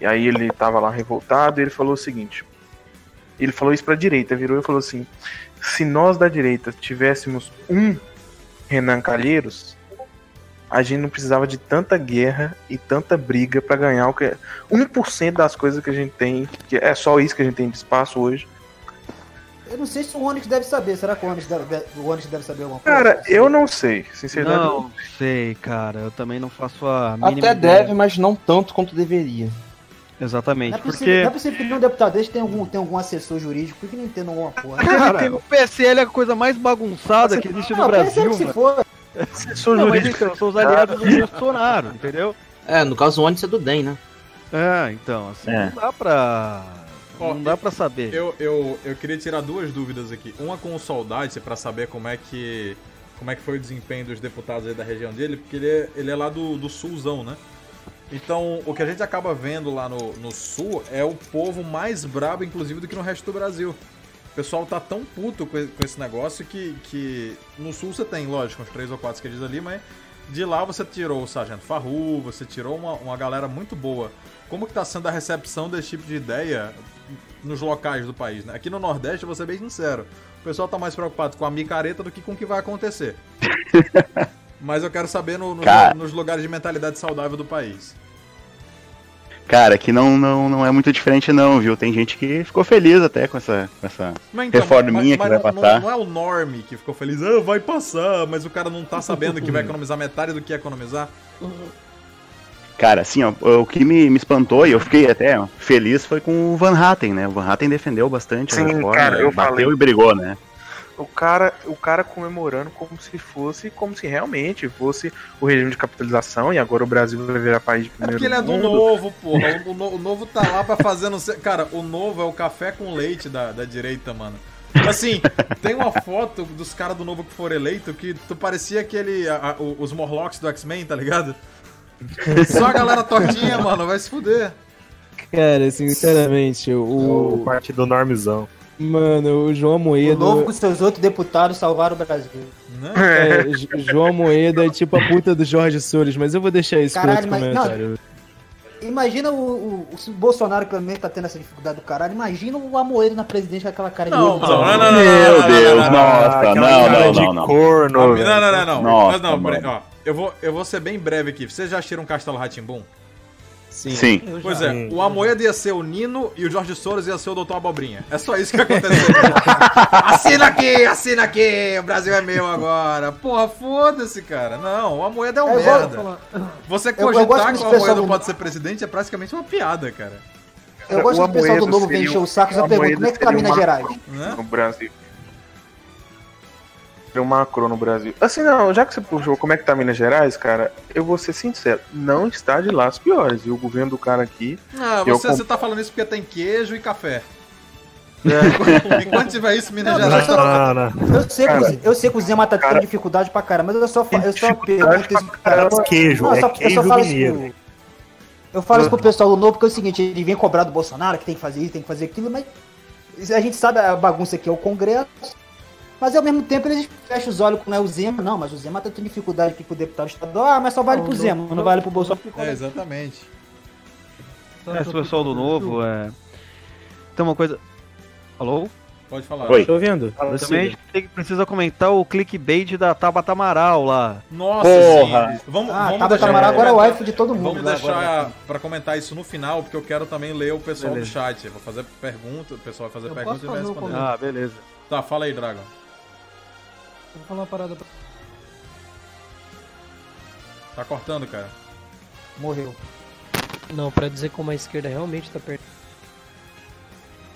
E aí ele tava lá revoltado e ele falou o seguinte: ele falou isso pra direita, virou e falou assim: se nós da direita tivéssemos um Renan Calheiros, a gente não precisava de tanta guerra e tanta briga pra ganhar o que 1% das coisas que a gente tem, que é só isso que a gente tem de espaço hoje. Eu não sei se o Onyx deve saber. Será que o Onyx deve, o Onyx deve saber alguma coisa? Cara, eu não sei, sinceramente. Não sei, cara. Eu também não faço a mínima Até ideia. deve, mas não tanto quanto deveria. Exatamente, Não é, possível, porque não é possível que nenhum deputado desse tem algum, tem algum assessor jurídico, por que não entende alguma [LAUGHS] porra? Cara, o PSL é a coisa mais bagunçada que existe no Não, Brasil, percebe se for. Não, mas então, são os aliados do Bolsonaro, entendeu? É, no caso o ônibus é do DEM, né? É, então, assim, É. não dá pra. Ó, não dá pra saber. Eu, eu, eu queria tirar duas dúvidas aqui. Uma com o Soldate, pra saber como é que. Como é que foi o desempenho dos deputados aí da região dele, porque ele é, ele é lá do, do sulzão, né? Então, o que a gente acaba vendo lá no, no sul é o povo mais brabo, inclusive, do que no resto do Brasil. O pessoal tá tão puto com, esse negócio que, que no sul você tem, lógico, uns três ou quatro queijos ali, mas de lá você tirou o Sargento Farru, você tirou uma, uma galera muito boa. Como que tá sendo a recepção desse tipo de ideia nos locais do país, né? Aqui no Nordeste, vou ser bem sincero, o pessoal tá mais preocupado com a micareta do que com o que vai acontecer. [LAUGHS] Mas eu quero saber no- no- nos lugares de mentalidade saudável do país. Cara, aqui não, não, não é muito diferente não, viu? Tem gente que ficou feliz até com essa, com essa Mas então, reforminha mas- que vai mas não- passar. Não, é o Norme que ficou feliz, ah, vai passar, mas o cara não tá sabendo que vai economizar metade do que ia economizar. Cara, assim, ó, o que me, me espantou e eu fiquei até ó, feliz foi com o Van Hatten, né? O Van Hatten defendeu bastante Sim, a reforma, cara, eu bateu falei. e brigou, né? O cara, o cara comemorando como se fosse, como se realmente fosse o regime de capitalização e agora o Brasil vai virar país de É primeiro porque ele é do mundo. novo, porra. O, o no- o novo tá lá pra fazer não sei. Cara, o novo é o café com leite da, da direita, mano. Assim, tem uma foto dos caras do novo que foram eleitos que tu parecia aquele. a- a- os Morlocks do X-Men, tá ligado? Só a galera tortinha, mano, vai se fuder. Cara, sinceramente, O o. partido normzão. Mano, o João O Moedo. novo com seus outros deputados salvaram o Brasil. Né? é, Jo- João Moedo é tipo a puta do Jorge Soros, mas eu vou deixar isso Caralho, para outro mas- comentário. Imagina o, o, o- o Bolsonaro que também tá tendo essa dificuldade do caralho. Imagina o Amoedo na presidência com aquela cara Não, de não, não, não, não, Meu não, Deus, não, não, nossa, não, cara não, de não, não. corno, Não, não, não, não. Nossa, Mas não, peraí, ó. Eu vou, eu vou ser bem breve aqui. Vocês já assistiram Castelo Ratimbum? Sim. Sim. Pois é, o Amoedo ia ser o Nino e o Jorge Soros ia ser o Doutor Abobrinha. É só isso que [LAUGHS] aconteceu. assina aqui, assina aqui, o Brasil é meu agora. Porra, foda-se, cara. Não, o Amoedo é um É igual- merda. Você eu cogitar que que esse o Amoedo não- pode ser presidente é praticamente uma piada, cara. Eu gosto O que o pessoal do Novo vem encher o saco e só pergunta como é que tá Minas Gerais. Né? no Brasil. Seria o Macron no Brasil. Assim, não, já que você puxou como é que tá Minas Gerais, cara, eu vou ser sincero, não está de lá as piores. E o governo do cara aqui. Ah, Eu você, comp- você tá falando isso porque tem queijo e café. É. [LAUGHS] Enquanto tiver isso, Minas Não, Gerais. mas Não, não. Eu sei, que, Cara, o- eu sei tá tendo cara- dificuldade pra caramba, mas eu só, eu só pergunto isso caramba. Queijo, Não, eu é só, eu queijo só falo isso mineiro. pro, Eu falo isso pro pessoal do Novo porque é o seguinte, ele vem cobrar do Bolsonaro que tem que fazer isso, tem que fazer aquilo, mas a gente sabe a bagunça que é o Congresso, mas ao mesmo tempo eles fecham os olhos com né, o Zema. Não, mas o Zema tá tendo dificuldade aqui com o deputado estadual. Ah, mas só vale pro Zema, não vale pro Bolsonaro. É, exatamente. É, esse pessoal do novo é. Tem uma coisa. Alô? Pode falar. Oi. Tô ouvindo? Também a gente tem que- precisa comentar o clickbait da Tabata Amaral lá. Nossa, Porra. sim. Vamos, Ah, vamos Tamará pra agora é o comentar- wife de todo mundo. Vamos né, deixar agora. pra comentar isso no final, porque eu quero também ler o pessoal Beleza. do chat. Eu vou fazer pergunta, o pessoal vai fazer Eu pergunta e vai responder. Ah, beleza. Tá, fala aí, Dragon. Vou falar uma parada pra... Tá cortando, cara. Morreu. Não, pra dizer como a esquerda realmente tá perdendo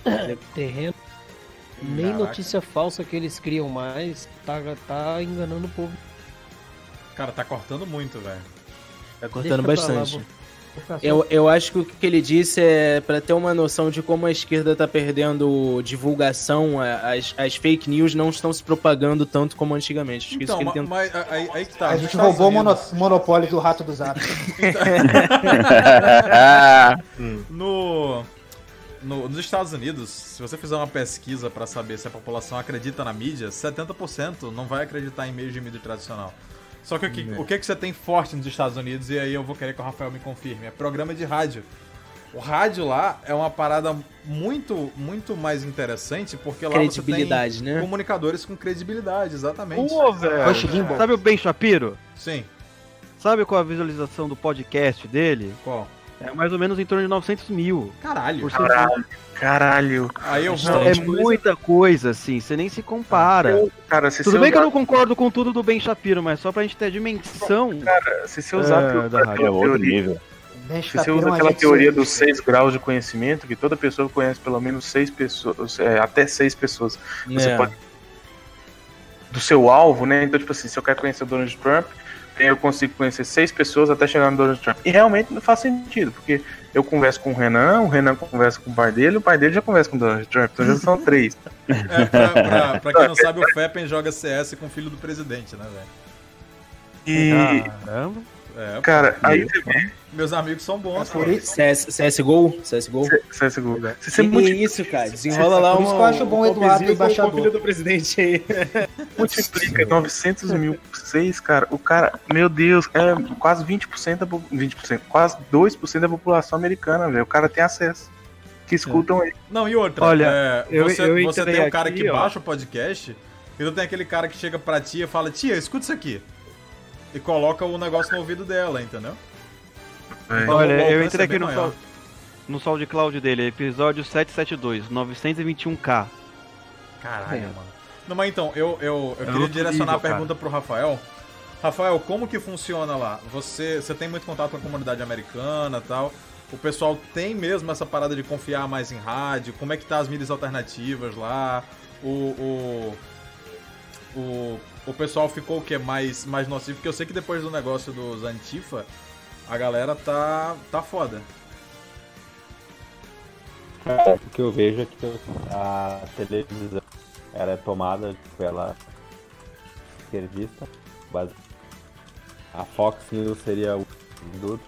[COUGHS] terreno. Nem Caraca. notícia falsa que eles criam mais tá, tá enganando o povo. Cara, tá cortando muito, velho. Tá cortando Deixa bastante. Eu, eu acho que o que ele disse é pra ter uma noção de como a esquerda tá perdendo divulgação, as, as fake news não estão se propagando tanto como antigamente. Acho que isso Então, que ele tenta... mas aí, aí que tá. A gente Estados roubou o mono- monopólio do rato do Zap. [LAUGHS] no no- nos Estados Unidos, se você fizer uma pesquisa pra saber se a população acredita na mídia, 70% não vai acreditar em meios de mídia tradicional. Só que o que, o que, que você tem forte nos Estados Unidos, e aí eu vou querer que o Rafael me confirme, é programa de rádio. O rádio lá é uma parada muito, muito mais interessante, porque lá Credibilidade, você tem né? comunicadores com credibilidade, exatamente. Pô, velho. Sabe o Ben Shapiro? Sim, Sabe qual é a visualização do podcast dele? qual? É mais ou menos em torno de 900 mil. Caralho. Por semana. Caralho. Aí eu vou. É muita coisa, assim, você nem se compara. Cara, se Tudo bem que eu não concordo com tudo do Ben Shapiro, mas só pra gente ter a dimensão. se você usar É, aquela da rádio. É outro nível. Ben se você Shapiro é usa um aquela teoria dos seis graus de conhecimento, que toda pessoa conhece pelo menos seis pessoas, é, até seis pessoas. Você É. pode. Do seu alvo, né? Então, tipo assim, se eu quero conhecer o Donald Trump, eu consigo conhecer seis pessoas até chegar no Donald Trump. E realmente não faz sentido, porque eu converso com o Renan, o Renan conversa com o pai dele, o pai dele já conversa com o Donald Trump, então já são três. [LAUGHS] É, pra, pra- pra quem não sabe, o Feppen joga CS com o filho do presidente, né, velho? E, Caramba. É, cara, aí você vê. meus amigos são bons, Por cara. isso, CS, CSGO? CSGO? CSGO. Que você multi- isso, cara? Desenrola lá Por isso uma, que eu acho bom um Eduardo embaixador. do presidente aí. [LAUGHS] multiplica 900 mil por 6, cara, o cara, meu Deus, é quase 20% da, po- 20%, quase 2% da população americana, velho. O cara tem acesso. Que escutam ele. Não, e outra, Olha, é, eu- você, eu você entrei tem o cara aqui, que ó. baixa o podcast, e tu tem aquele cara que chega pra tia e fala, tia, escuta isso aqui. E coloca o negócio no ouvido dela, entendeu? Então, Olha, eu entrei é aqui no, maior. sol, no SoundCloud dele, episódio 772, 921k. Caralho, mano. Não, mas então, eu, eu, eu queria outro direcionar nível, a pergunta pro Rafael. Rafael, como que funciona lá? Você, você tem muito contato com a comunidade americana e tal. O pessoal tem mesmo essa parada de confiar mais em rádio? Como é que tá as mídias alternativas lá? O, o, o, o pessoal ficou o que? Mais, mais nocivo? Porque eu sei que depois do negócio dos Antifa, a galera tá, tá foda. O que eu vejo é que a televisão ela é tomada pela esquerdista. A Fox News seria o do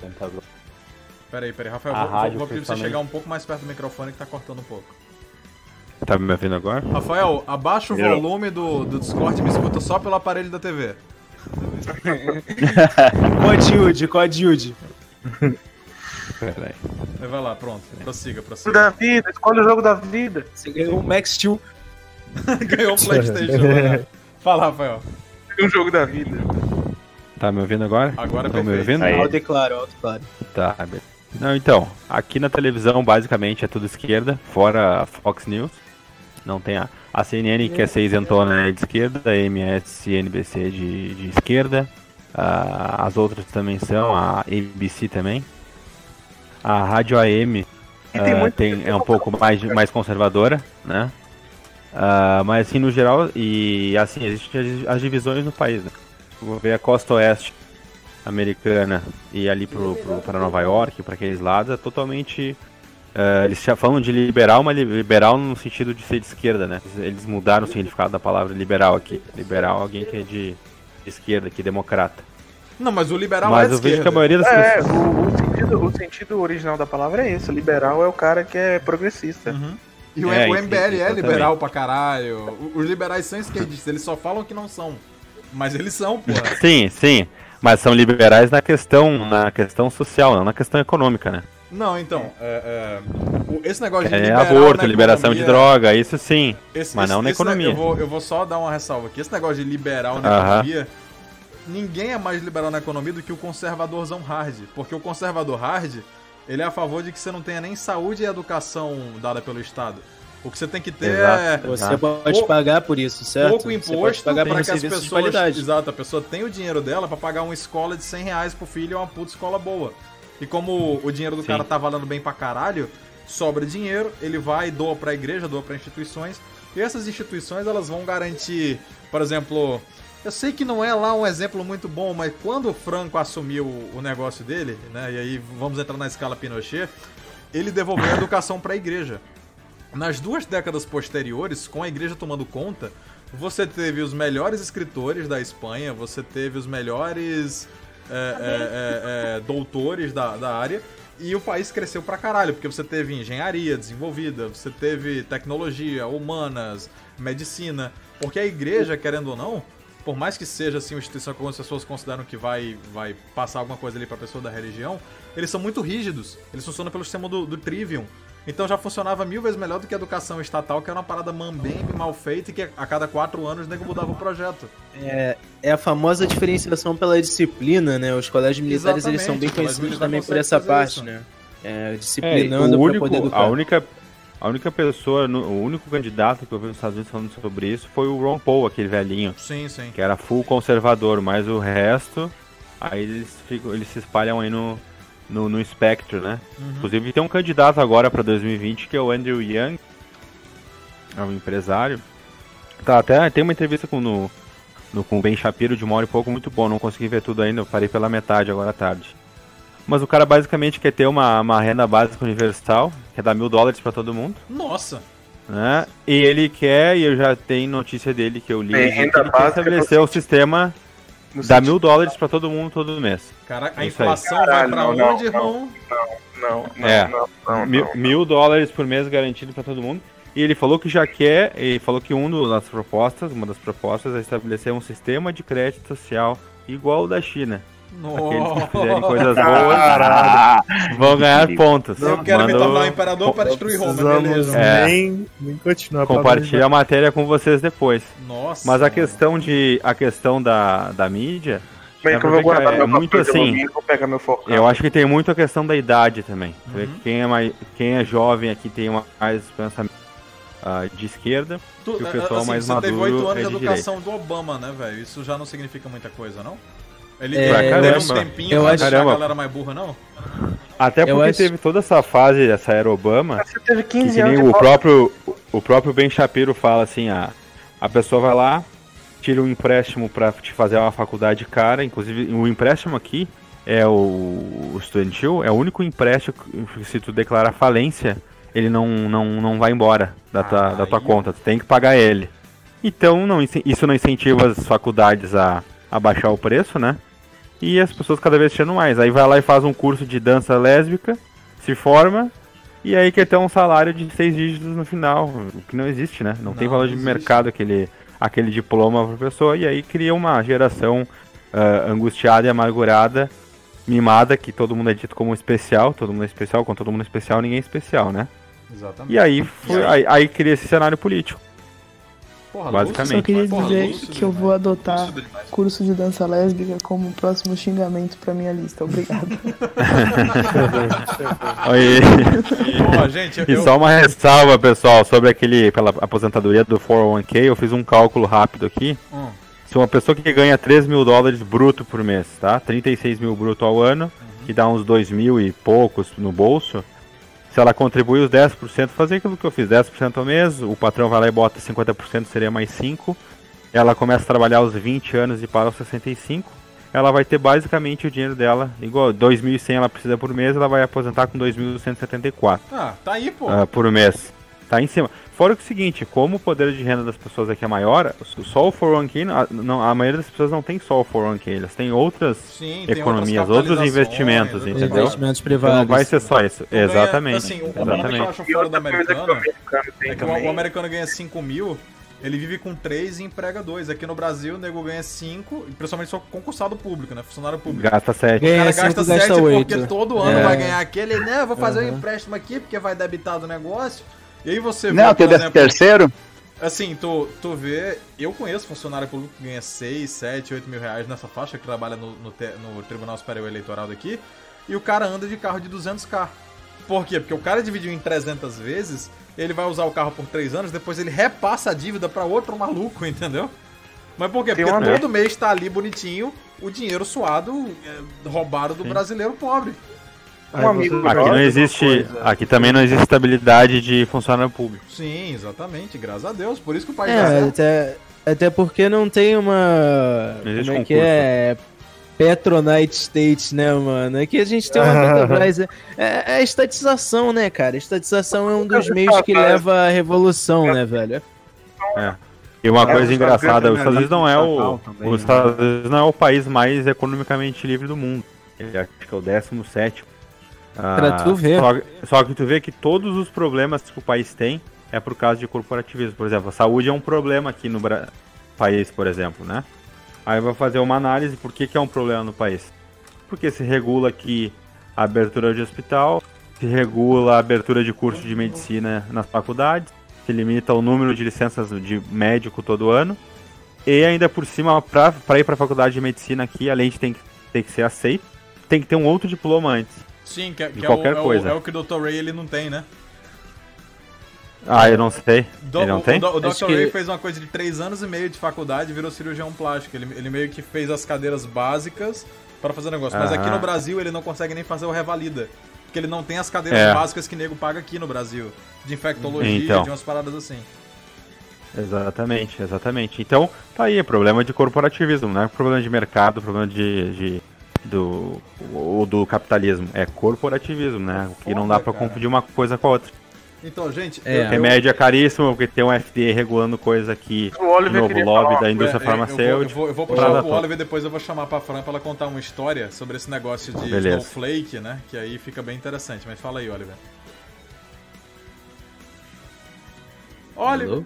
tentador. Peraí, peraí, Rafael, A vou, vou, vou pedir pra você chegar um pouco mais perto do microfone que tá cortando um pouco. Tá me ouvindo agora? Rafael, abaixa o Eu. volume do, do Discord e me escuta só pelo aparelho da TV. [LAUGHS] Codiude, Codiude. Peraí. Aí Vai lá, pronto. Prossiga, Jogo prossiga. da vida, escolhe o jogo da vida. Você ganhou um Max Steel. [LAUGHS] Ganhou um Playstation. né? Fala, Rafael. Um jogo da vida. Tá me ouvindo agora? Agora Tão me ouvindo? Aí. Alto e claro, alto e claro. Tá, beleza. Não, então, aqui na televisão basicamente é tudo esquerda, fora a Fox News. Não tem a, a CNN que é ser isentona é de esquerda, a MSNBC de, de esquerda, a- as outras também são, a ABC também. A Rádio AM E tem ah, muito- tem, é um pouco mais, mais conservadora, né? Ah, mas assim, no geral, e assim, existem as, as divisões no país, né? Vou ver a costa oeste americana e ali pro, pro, para Nova York, para aqueles lados, é totalmente. Ah, eles já falam de liberal, mas li- liberal no sentido de ser de esquerda, né? Eles mudaram o significado da palavra liberal aqui. Liberal é alguém que é de esquerda, que é democrata. Não, mas o liberal é mas de eu vejo que a esquerda. maioria das É, pessoas. o, o sentido, o sentido original da palavra é esse. Liberal é o cara que é progressista. Uhum. E o, É, o MBL é liberal pra caralho. Os liberais são esquerdistas, eles só falam que não são. Mas eles são, porra. [LAUGHS] Sim, sim. Mas são liberais na questão, na questão social, não na questão econômica, né? Não, então, é, é, o- esse negócio de É aborto, liberação de economia- droga, isso sim. Esse- mas esse- não na economia. Eu vou, eu vou só dar uma ressalva aqui. Esse negócio de liberal na Aham. economia, ninguém é mais liberal na economia do que o conservadorzão hard. Porque o conservador hard, ele é a favor de que você não tenha nem saúde e educação dada pelo Estado. O que você tem que ter Exato. é Você Ah. pode pagar por isso, certo? pouco Você pode imposto pagar para por que as de pessoas. qualidade. Exato, a pessoa tem o dinheiro dela pra pagar uma escola de 100 reais pro filho e uma puta escola boa. E como o dinheiro do Sim. cara tá valendo bem pra caralho, sobra dinheiro, ele vai e doa pra igreja, doa pra instituições. E essas instituições elas vão garantir, por exemplo, eu sei que não é lá um exemplo muito bom, mas quando o Franco assumiu o negócio dele, né? E aí vamos entrar na escala Pinochet, ele devolveu a educação pra igreja. Nas duas décadas posteriores, com a igreja tomando conta, você teve os melhores escritores da Espanha, você teve os melhores é, é, é, é, doutores da, da área, E o país cresceu pra caralho, porque você teve engenharia desenvolvida, você teve tecnologia, humanas, medicina. Porque a igreja, querendo ou não, por mais que seja assim uma instituição que algumas pessoas consideram que vai, vai passar alguma coisa ali pra pessoa da religião, eles são muito rígidos. Eles funcionam pelo sistema do, do Trivium. Então já funcionava mil vezes melhor do que a educação estatal, que era uma parada mambembe, mal feita, e que a cada quatro anos o nego mudava o projeto. É, é a famosa diferenciação pela disciplina, né? Os colégios militares eles são bem o conhecidos também por essa parte, isso. né? É, É, disciplinando o pra único, poder educar. a única a única pessoa, no- o único candidato que eu vi nos Estados Unidos falando sobre isso foi o Ron Paul, aquele velhinho, Sim, sim. que era full conservador, mas o resto, aí eles ficam, eles se espalham aí no no, no espectro, né? Uhum. Inclusive tem um candidato agora para 2020 que é o Andrew Young, é um empresário. Tá, até tem uma entrevista com no, no- com o Ben Shapiro de uma hora e pouco muito bom, não consegui ver tudo ainda, eu parei pela metade agora à tarde. Mas o cara basicamente quer ter uma, uma renda básica universal, quer dar mil dólares para todo mundo, Nossa! né? E ele quer, e eu já tenho notícia dele que eu li, É, que ele quer estabelecer o sistema No sentido- mil dólares para todo mundo todo mês. Caraca, a É inflação vai pra não, não, onde, não. irmão? Não, não, É. não, não, mil, não. mil dólares por mês garantido para todo mundo. E ele falou que já quer, ele falou que uma das propostas, uma das propostas é estabelecer um sistema de crédito social igual o da China. Aqueles que fizerem coisas boas Ah, [LAUGHS] vão ganhar pontos. Eu quero me tornar um imperador para destruir Roma, beleza. É. nem, nem continuar pra Compartilho a matéria com vocês depois. Nossa. Mas a questão de a questão da, da mídia, Bem, que eu vou guardar é meu muito assim. vou pegar meu focão. Eu acho que tem muito a questão da idade também. Uhum. que Quem, é mais, quem é jovem aqui tem uma, mais pensamento ah, de esquerda. Tu, que o é, pessoal assim, mais você teve maduro oito anos é de de educação do Obama, né, velho? Isso já não significa muita coisa, não? Ele É, eu teve acho- um tempinho eu pra acho- deixar a Caramba. galera mais burra, não? Até porque acho- teve toda essa fase, essa era Obama, Você teve que, 15 que anos o próprio, o próprio Ben Shapiro fala assim, a, a pessoa vai lá, tira um empréstimo para te fazer uma faculdade cara, inclusive o empréstimo aqui é o, o estudantil, é o único empréstimo que se tu declarar falência, ele não, não, não vai embora da tua, Ah, da tua aí- conta, tu tem que pagar ele. Então não, isso não incentiva as faculdades a, a baixar o preço, né? E as pessoas cada vez tirando mais. Aí vai lá e faz um curso de dança lésbica, se forma, e aí quer ter um salário de seis dígitos no final, o que não existe, né? Não, tem Não, valor não de mercado aquele, aquele diploma pra pessoa, e aí cria uma geração ah, angustiada e amargurada, mimada, que todo mundo é dito como especial, todo mundo é especial, com todo mundo é especial, ninguém é especial, né? Exatamente. E aí, foi, aí, aí cria esse cenário político. Porra, basicamente. Só queria Porra, dizer que eu vou adotar demais. curso de dança lésbica como próximo xingamento pra minha lista. Obrigado. [LAUGHS] Gente, e só uma ressalva, pessoal, sobre aquele, pela aposentadoria do 401k, eu fiz um cálculo rápido aqui. Hum. Se uma pessoa que ganha 3 mil dólares bruto por mês, tá? 36 mil bruto ao ano, que dá uns 2 mil e poucos no bolso. Se ela contribuir os 10%, fazer aquilo que eu fiz, 10% ao mês, o patrão vai lá e bota 50%, seria mais 5. Ela começa a trabalhar aos 20 anos e para aos 65. Ela vai ter basicamente o dinheiro dela, igual 2.100 ela precisa por mês, ela vai aposentar com 2.174 Ah, tá aí, pô. ah, por mês. Tá em cima. Fora que o seguinte, como o poder de renda das pessoas aqui é maior, só o 401k, não- não, a maioria das pessoas não tem só o 401k, elas têm outras Sim, tem economias, outras outros investimentos, entendeu? Investimentos Então privados. não vai ser só isso. Tu ganha- Exatamente. Assim, o, o que eu Exatamente. acho fora do americano é que o, americano ganha 5 mil, ele vive com 3 e emprega 2. Aqui no Brasil, o nego ganha 5, e principalmente só concursado público, né? Funcionário público. Gasta 7. O cara Ganha gasta 5, 7 gasta porque 8. todo ano É. vai ganhar aquele, né? Vou fazer um Uhum. empréstimo aqui porque vai debitar do negócio. E aí você vê, Não, décimo exemplo, terceiro? assim, tu, tu vê, eu conheço funcionário público que ganha 6, 7, 8 mil reais nessa faixa, que trabalha no, no, te- no Tribunal Superior Eleitoral daqui, e o cara anda de carro de 200k. Por quê? Porque o cara dividiu em 300 vezes, ele vai usar o carro por 3 anos, depois ele repassa a dívida pra outro maluco, [LAUGHS] entendeu? Mas por quê? Porque todo mês tá ali bonitinho o dinheiro suado, é, roubado do brasileiro pobre. Um amigo Aqui não existe. Aqui também não existe estabilidade de funcionário público. Sim, exatamente, graças a Deus. Por isso que o país É, dá certo. até, até porque não tem uma. Não como é que é? Petronite State, né, mano? É que a gente tem uma [LAUGHS] Petrobras. É, é a estatização, né, cara? Estatização é um dos meios que leva à revolução, né, velho? E uma É, coisa engraçada, os Estados Unidos não é o. também, Os né? Estados Unidos não é o país mais economicamente livre do mundo. Ele acho que é o 17. Ah, Pra tu ver. Só, só que tu vê que todos os problemas que o país tem é por causa de corporativismo. Por exemplo, a saúde é um problema aqui no Bra- país, por exemplo, né? Aí vai fazer uma análise por que, que é um problema no país. Porque se regula aqui a abertura de hospital, se regula a abertura de curso de medicina nas faculdades, se limita o número de licenças de médico todo ano. E ainda por cima, pra ir pra faculdade de medicina aqui, além de ter, que- ter que ser aceito, tem que ter um outro diploma antes. Sim, que, é- que é, qualquer o, é o- coisa. é o que o Dr. Ray ele não tem, né? Ah, eu não sei. Do- Ele não o, tem? o, o Dr. Ray que- fez uma coisa de 3 anos e meio de faculdade e virou cirurgião plástico. Ele, ele meio que fez as cadeiras básicas para fazer negócio. Mas aqui Aham. no Brasil ele não consegue nem fazer o revalida. Porque ele não tem as cadeiras É. básicas que nego paga aqui no Brasil. De infectologia, Então. de umas paradas assim. Exatamente, exatamente. Então, tá aí, é problema de corporativismo, não é problema de mercado, problema de, de- do ou do capitalismo, é corporativismo, né? O que não dá cara. confundir uma coisa com a outra. Então, gente, É. eu- Remédio é caríssimo, porque tem um FDA regulando coisa aqui, O novo lobby da indústria É, é, eu vou- farmacêutica. Eu vou, eu vou puxar Oliver depois eu vou chamar pra Fran pra ela contar uma história sobre esse negócio de Beleza. Snowflake, né? Que aí fica bem interessante. Mas fala aí, Oliver. Oliver!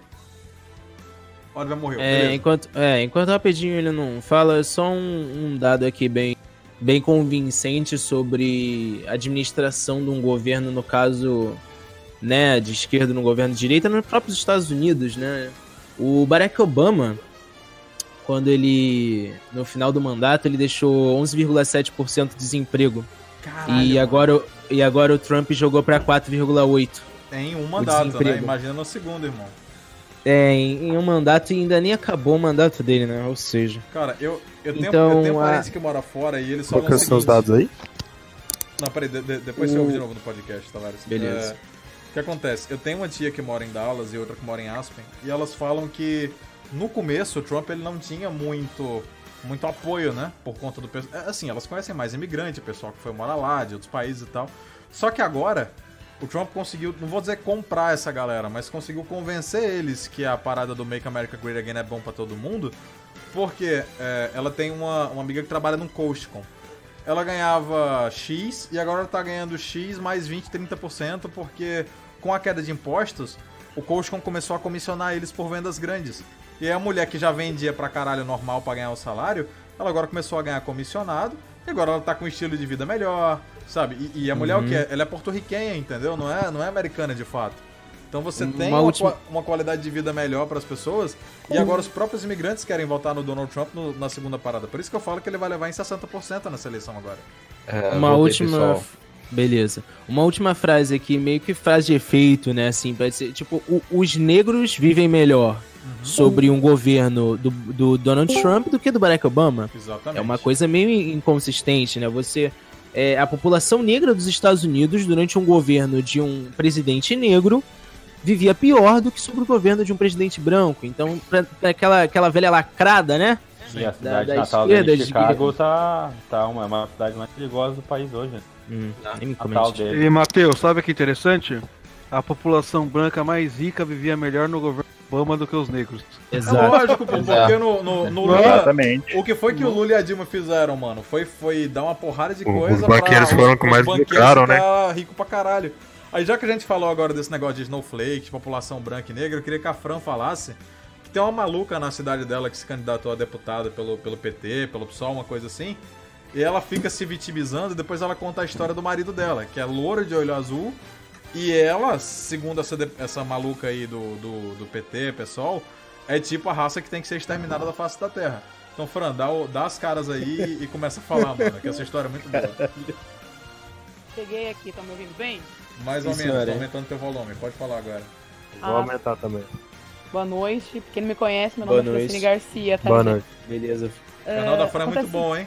Oliver morreu. É, enquanto, é, enquanto rapidinho ele não fala, só um, um dado aqui bem, bem convincente sobre administração de um governo, no caso, né, de esquerda no governo de direita, nos próprios Estados Unidos, né? O Barack Obama, quando ele, no final do mandato, ele deixou 11,7% de desemprego. Caralho, E agora, o- e agora o Trump jogou para 4,8%. Em um mandato, né? Imagina no segundo, irmão. É, em, em um mandato e ainda nem acabou o mandato dele, né? Ou seja... Cara, eu, eu, tenho, Então, eu tenho a- parentes que moram fora e eles Qual falam que são os seguinte- dados aí? Não, peraí, de- de- depois você O- ouve de novo no podcast, Tavares. Beleza. É, o que acontece? Eu tenho uma tia que mora em Dallas e outra que mora em Aspen, e elas falam que no começo o Trump ele não tinha muito muito apoio, né? Por conta do pessoal. Assim, elas conhecem mais imigrante, o pessoal que foi morar lá, de outros países e tal. Só que agora o Trump conseguiu, não vou dizer comprar essa galera, mas conseguiu convencer eles que a parada do Make America Great Again é bom pra todo mundo, porque é, ela tem uma, uma amiga que trabalha num Coastcom ela ganhava X e agora ela tá ganhando X mais 20, 30%, porque com a queda de impostos, o Coachcom começou a comissionar eles por vendas grandes. E aí a mulher que já vendia pra caralho normal pra ganhar o salário, ela agora começou a ganhar comissionado, e agora ela tá com um estilo de vida melhor, sabe? E, e a mulher o Uhum. que? Ela é porto-riquenha, entendeu? Não é, não é americana de fato. Então você tem Uma uma, última- uma qualidade de vida melhor para as pessoas. E agora os próprios imigrantes querem votar no Donald Trump no- na segunda parada. Por isso que eu falo que ele vai levar em 60% nessa eleição agora. É, uma voltei, última. pessoal. Beleza. Uma última frase aqui, meio que frase de efeito, né? Assim, pra dizer, tipo, o- os negros vivem melhor sobre um governo do, do Donald Trump do que do Barack Obama. Exatamente. É uma coisa meio inconsistente, né? Você. é, a população negra dos Estados Unidos, durante um governo de um presidente negro, vivia pior do que sobre o governo de um presidente branco. Então, pra, pra aquela, aquela velha lacrada, né? E a Da- cidade da natal esquerda, dele, de- Chicago, tá, tá uma, uma cidade mais perigosa do país hoje. né? Hum, dele. E, Matheus, sabe que interessante? A população branca mais rica vivia melhor no governo Obama do que os negros. É Exato. lógico, pô, porque no, no, no Lula, Exatamente. o que foi que o Lula e a Dilma fizeram, mano? Foi, foi dar uma porrada de Os coisa banqueiros pra, foram os mais banqueiros lucraram, né? ficar rico pra caralho. Aí já que a gente falou agora desse negócio de snowflake, de população branca e negra, eu queria que a Fran falasse que tem uma maluca na cidade dela que se candidatou a deputada pelo, pelo PT, pelo PSOL, uma coisa assim. E ela fica se vitimizando e depois ela conta a história do marido dela, que é loura de olho azul. E ela, segundo essa, essa maluca aí do, do, do PT, pessoal, é tipo a raça que tem que ser exterminada da face da Terra. Então, Fran, dá, dá as caras aí e começa a falar, mano, que essa história é muito boa. Cheguei aqui, tá me ouvindo bem? Mais ou Sim, menos, senhora. tô aumentando teu volume, pode falar agora. Vou Ah. aumentar também. Boa noite. Quem não me conhece, meu Boa nome é noite. Francine Garcia, tá? Boa gente? noite. Beleza. O canal da Fran é muito bom, hein?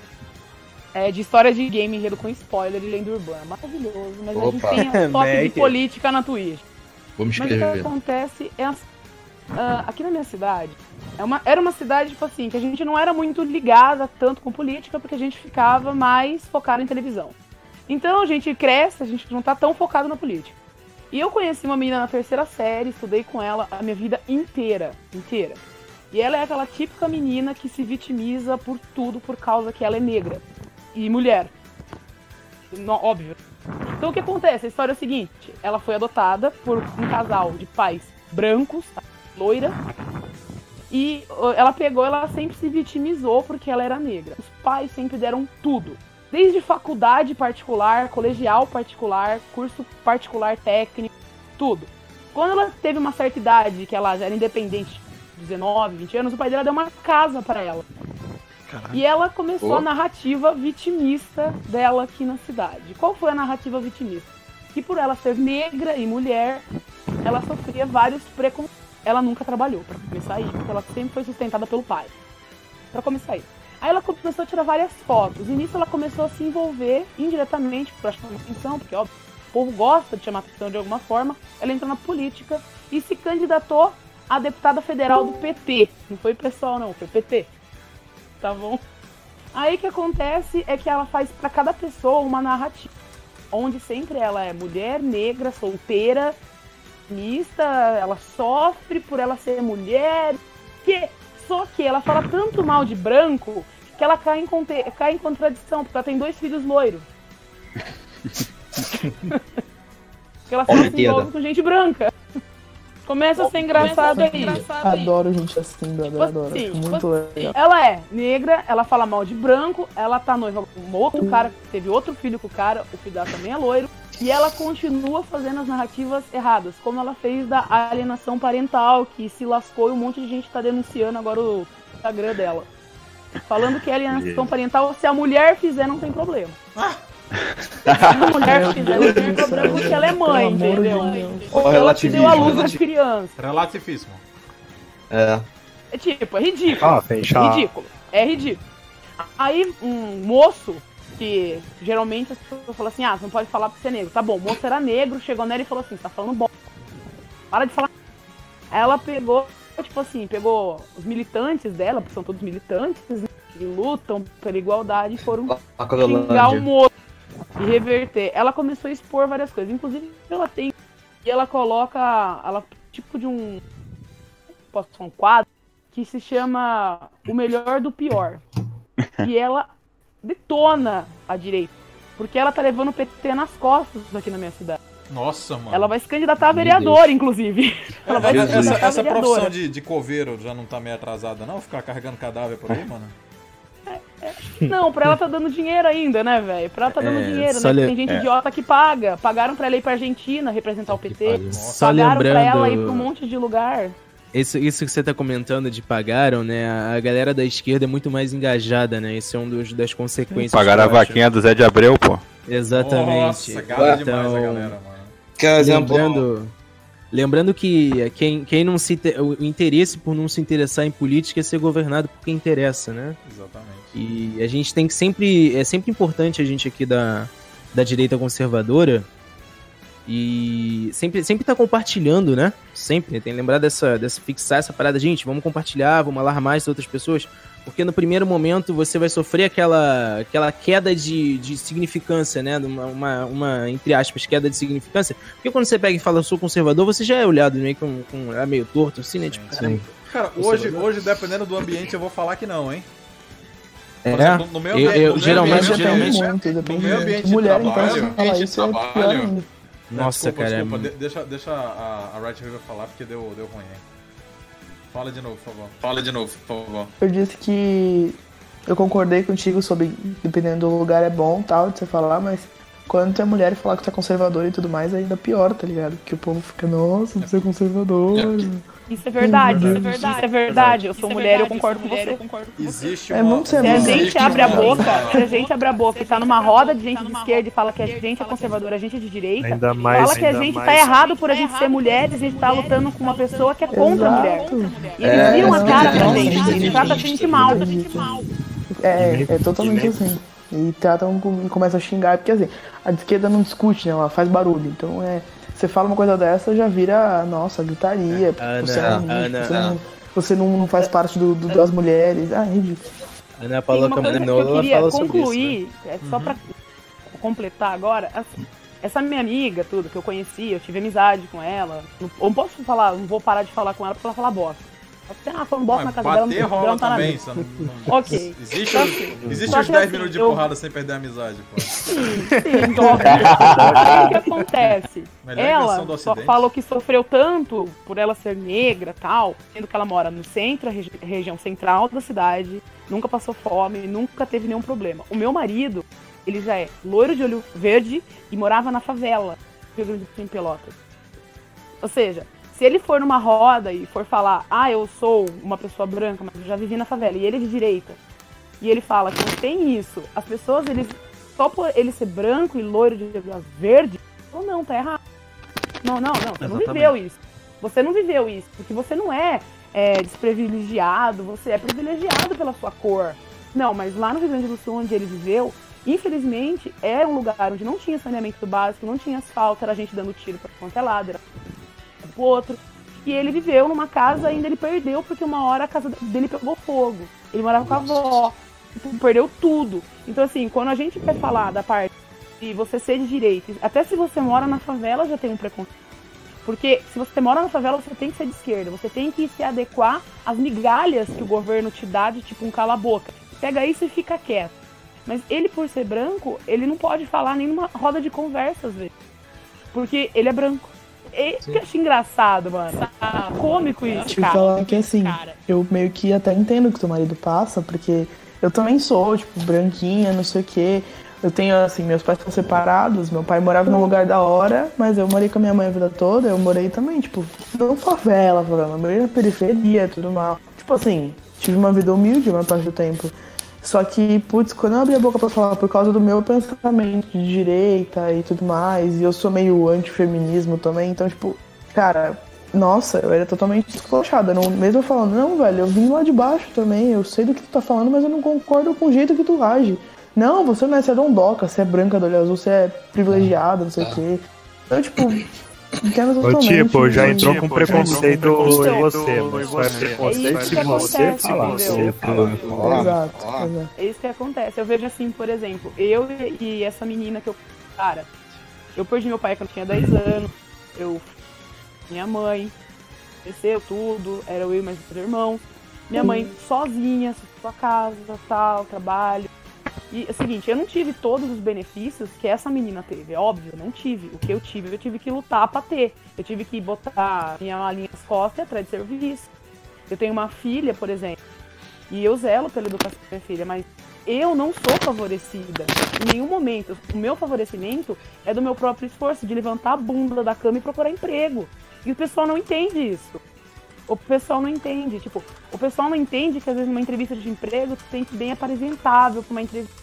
É de história de game enredo com spoiler e lenda urbana. Maravilhoso. Mas a gente Opa. tem [LAUGHS] top de política na Twitch. Vou me Mas o que acontece é assim, ah, aqui na minha cidade, é uma, era uma cidade, tipo assim, que a gente não era muito ligada tanto com política, porque a gente ficava mais focado em televisão. Então a gente cresce, a gente não tá tão focado na política. E eu conheci uma menina na terceira série, estudei com ela a minha vida inteira, inteira. E ela é aquela típica menina que se vitimiza por tudo por causa que ela é negra e mulher. No- óbvio. Então o que acontece? A história é o seguinte: ela foi adotada por um casal de pais brancos, tá? loira, e ó, ela pegou, ela sempre se vitimizou porque ela era negra. Os pais sempre deram tudo. Desde faculdade particular, colegial particular, curso particular técnico, tudo. Quando ela teve uma certa idade, que ela já era independente, 19, 20 anos, o pai dela deu uma casa para ela. E ela começou Pô. a narrativa vitimista dela aqui na cidade. Qual foi a narrativa vitimista? Que por ela ser negra e mulher, ela sofria vários preconceitos. Ela nunca trabalhou, pra começar aí, porque ela sempre foi sustentada pelo pai. Pra começar aí. Aí ela começou a tirar várias fotos. E nisso ela começou a se envolver indiretamente pra chamar atenção, porque óbvio, o povo gosta de chamar atenção de alguma forma. Ela entrou na política e se candidatou a deputada federal do PT. Não foi pessoal, não, foi PT. Tá bom? Aí o que acontece é que ela faz pra cada pessoa uma narrativa. Onde sempre ela é mulher, negra, solteira, mista, ela sofre por ela ser mulher. Que, só que ela fala tanto mal de branco que ela cai em, conte- cai em contradição, porque ela tem dois filhos loiros. Porque ela só se envolve com gente branca. Começa a ser engraçado aí. Adoro gente assim, adoro, adoro. assim, tipo muito legal. Ela é negra, ela fala mal de branco, ela tá noiva com outro cara, que teve outro filho com o cara, o filho dela também é loiro, e ela continua fazendo as narrativas erradas, como ela fez da alienação parental, que se lascou e um monte de gente tá denunciando agora o Instagram dela. Falando que a alienação parental, se a mulher fizer, não tem problema. Se a mulher fizer, não tem problema, porque ela é mãe, entendeu? Porque ela que deu a luz às crianças. Relatifíssimo. É. É tipo, é ridículo. Ah, fechar. É ridículo. É ridículo. Aí, um moço, que geralmente as pessoas falam assim, ah, você não pode falar porque você é negro. Tá bom, o moço era negro, chegou nela e falou assim, tá falando bom. Para de falar. Aí ela pegou, tipo assim, pegou os militantes dela, porque são todos militantes, né, que lutam pela igualdade e foram xingar o moço e reverter. Ela começou a expor várias coisas. Inclusive, ela tem. E ela coloca. Ela, tipo de um. Posso falar um quadro que se chama O Melhor do Pior. [LAUGHS] e ela detona a direita. Porque ela tá levando o PT nas costas aqui na minha cidade. Nossa, mano. Ela vai se candidatar a vereadora, inclusive. [LAUGHS] Ela vai se essa, candidatar a essa profissão de, de coveiro já não tá meio atrasada, não? Ficar carregando cadáver por aí, mano? Não, pra ela tá dando dinheiro ainda, né, velho? Pra ela tá dando É, dinheiro, né? le- Tem gente é. idiota que paga. Pagaram pra ela ir pra Argentina representar o PT. Só Pagaram pra ela lembrando- ir pra um monte de lugar. Isso, isso que você tá comentando de pagaram, né? A galera da esquerda é muito mais engajada, né? Isso é um dos, das consequências. Pagaram a que vaquinha do Zé de Abreu, pô. Exatamente. Nossa, gada demais a Então, galera, mano. Quer exemplo? Lembrando, lembrando que quem, quem não se o interesse por não se interessar em política é ser governado por quem interessa, né? Exatamente. E a gente tem que sempre. É sempre importante a gente aqui da, da direita conservadora. E sempre, sempre tá compartilhando, né? Sempre. Tem que lembrar dessa, dessa fixar essa parada. Gente, vamos compartilhar, vamos alarmar as outras pessoas. Porque no primeiro momento você vai sofrer aquela, aquela queda de, de significância, né? Uma, uma, uma, entre aspas, queda de significância. Porque quando você pega e fala, eu sou conservador, você já é olhado meio com, com é meio torto, assim, né? Tipo, caramba, Cara, hoje, hoje, dependendo do ambiente, eu vou falar que não, hein? É, exemplo, no meu eu, ambiente- eu no meu geralmente, ambiente- geralmente, depende no meu ambiente de Mulher, então, trabalho- falar isso é pior ainda. Nossa, desculpa, cara, é Desculpa, de- deixa, deixa a, a Right River falar porque deu, deu ruim, hein? Fala de novo, por favor. Fala de novo, por favor. Eu disse que eu concordei contigo sobre dependendo do lugar é bom tal de você falar, mas quando tu é mulher e falar que tu é conservador e tudo mais, ainda pior, tá ligado? Porque o povo fica, nossa, você é conservador. É verdade, Isso é isso é verdade. Isso é verdade. Eu sou mulher, eu concordo com você. Existe É uma... muito ser Se a gente abre a boca, se a gente abre a boca e tá numa roda de gente de esquerda e fala que a gente é conservadora, a gente é de direita, Ainda mais- fala que a ainda gente tá mais- errado por a gente ser mulher e a gente tá lutando com uma pessoa que é contra a mulher. E eles É, viram a cara pra gente, eles tratam a gente mal. É, é totalmente assim. E tratam com- e começam a xingar, porque assim, a de esquerda não discute, né? Ela faz barulho. Então é. Você fala uma coisa dessa, já vira, nossa, gritaria. Ana, você não, Ana, você não, você não, não faz parte do, do- das mulheres. Ah, é ridículo. Ana Tem Paula uma coisa que fala sobre isso. né? concluir, é só pra completar agora, assim, essa minha amiga, tudo, que eu conheci, eu tive amizade com ela, não posso falar, não vou parar de falar com ela porque ela fala bosta. Ah, foi um bosta na Mas casa dela, bater rola tá também. não, [LAUGHS] não- Ok. Existe, Só os- que- existe só os que 10 assim, minutos de eu- porrada sem perder a amizade, pô. Sim, sim. Só que o que acontece? Melhor ela só falou que sofreu tanto por ela ser negra tal, sendo que ela mora no centro, a regi- região central da cidade, nunca passou fome, nunca teve nenhum problema. O meu marido, ele já é loiro de olho verde e morava na favela, Rio Grande do Sul, em Pelotas. Ou seja, se ele for numa roda e for falar, ah, eu sou uma pessoa branca, mas eu já vivi na favela, e ele é de direita, e ele fala que não tem isso, as pessoas, eles, só por ele ser branco e loiro de olho verde, ou não, tá errado. Não, não, não, você não Exatamente. viveu isso. Você não viveu isso, porque você não é, é desprivilegiado, você é privilegiado pela sua cor. Não, mas lá no Rio Grande do Sul, onde ele viveu, infelizmente, era um lugar onde não tinha saneamento básico, não tinha asfalto, era gente dando tiro pra quanto é lado, era outro. E ele viveu numa casa, ainda ele perdeu, porque uma hora a casa dele pegou fogo. Ele morava com a avó, tipo, perdeu tudo. Então, assim, quando a gente vai falar da parte de você ser de direita, até se você mora na favela, já tem um preconceito. Porque se você mora na favela, você tem que ser de esquerda. Você tem que se adequar às migalhas que o governo te dá de tipo um cala-boca. Pega isso e fica quieto. Mas ele, por ser branco, ele não pode falar nem numa roda de conversa, às vezes. Porque ele é branco. É que eu acho engraçado, mano. Ah, cômico isso, Deixa eu cara. falar que assim, eu meio que até entendo o que teu marido passa, porque eu também sou, tipo, branquinha, não sei o quê. Eu tenho, assim, meus pais são separados, meu pai morava num lugar da hora, mas eu morei com a minha mãe a vida toda, eu morei também, tipo, não favela, favela, eu morei na periferia, tudo mal. Tipo assim, tive uma vida humilde a maior parte do tempo. Só que, putz, quando eu abri a boca pra falar por causa do meu pensamento de direita e tudo mais, e eu sou meio antifeminismo também, então, tipo, cara, nossa, eu era totalmente descochada. Não, mesmo eu falando, não, velho, eu vim lá de baixo também, eu sei do que tu tá falando, mas eu não concordo com o jeito que tu age. Não, você não é, você é dondoca, você é branca do olho azul, você é privilegiada, não sei o quê. Então, tipo, Ô, totalmente. tipo, já né? entrou com preconceito em você, é É preconceito que se você falar. Exato. É isso que acontece. Eu vejo assim, por exemplo, eu e essa menina que eu. Cara, eu perdi meu pai quando eu tinha 10 anos. Eu. Minha mãe. Cresceu tudo. Era eu e mais dois irmãos. Minha mãe sozinha, sua casa, tal, trabalho. E é o seguinte, eu não tive todos os benefícios que essa menina teve, é óbvio, não tive. O que eu tive, eu tive que lutar pra ter. Eu tive que botar minha malinha nas costas e atrás de serviço. Eu tenho uma filha, por exemplo, e eu zelo pela educação da minha filha, mas eu não sou favorecida. Em nenhum momento. O meu favorecimento é do meu próprio esforço, de levantar a bunda da cama e procurar emprego. E o pessoal não entende isso. O pessoal não entende. Tipo, o pessoal não entende que às vezes numa entrevista de emprego tem que ir bem apresentável pra uma entrevista.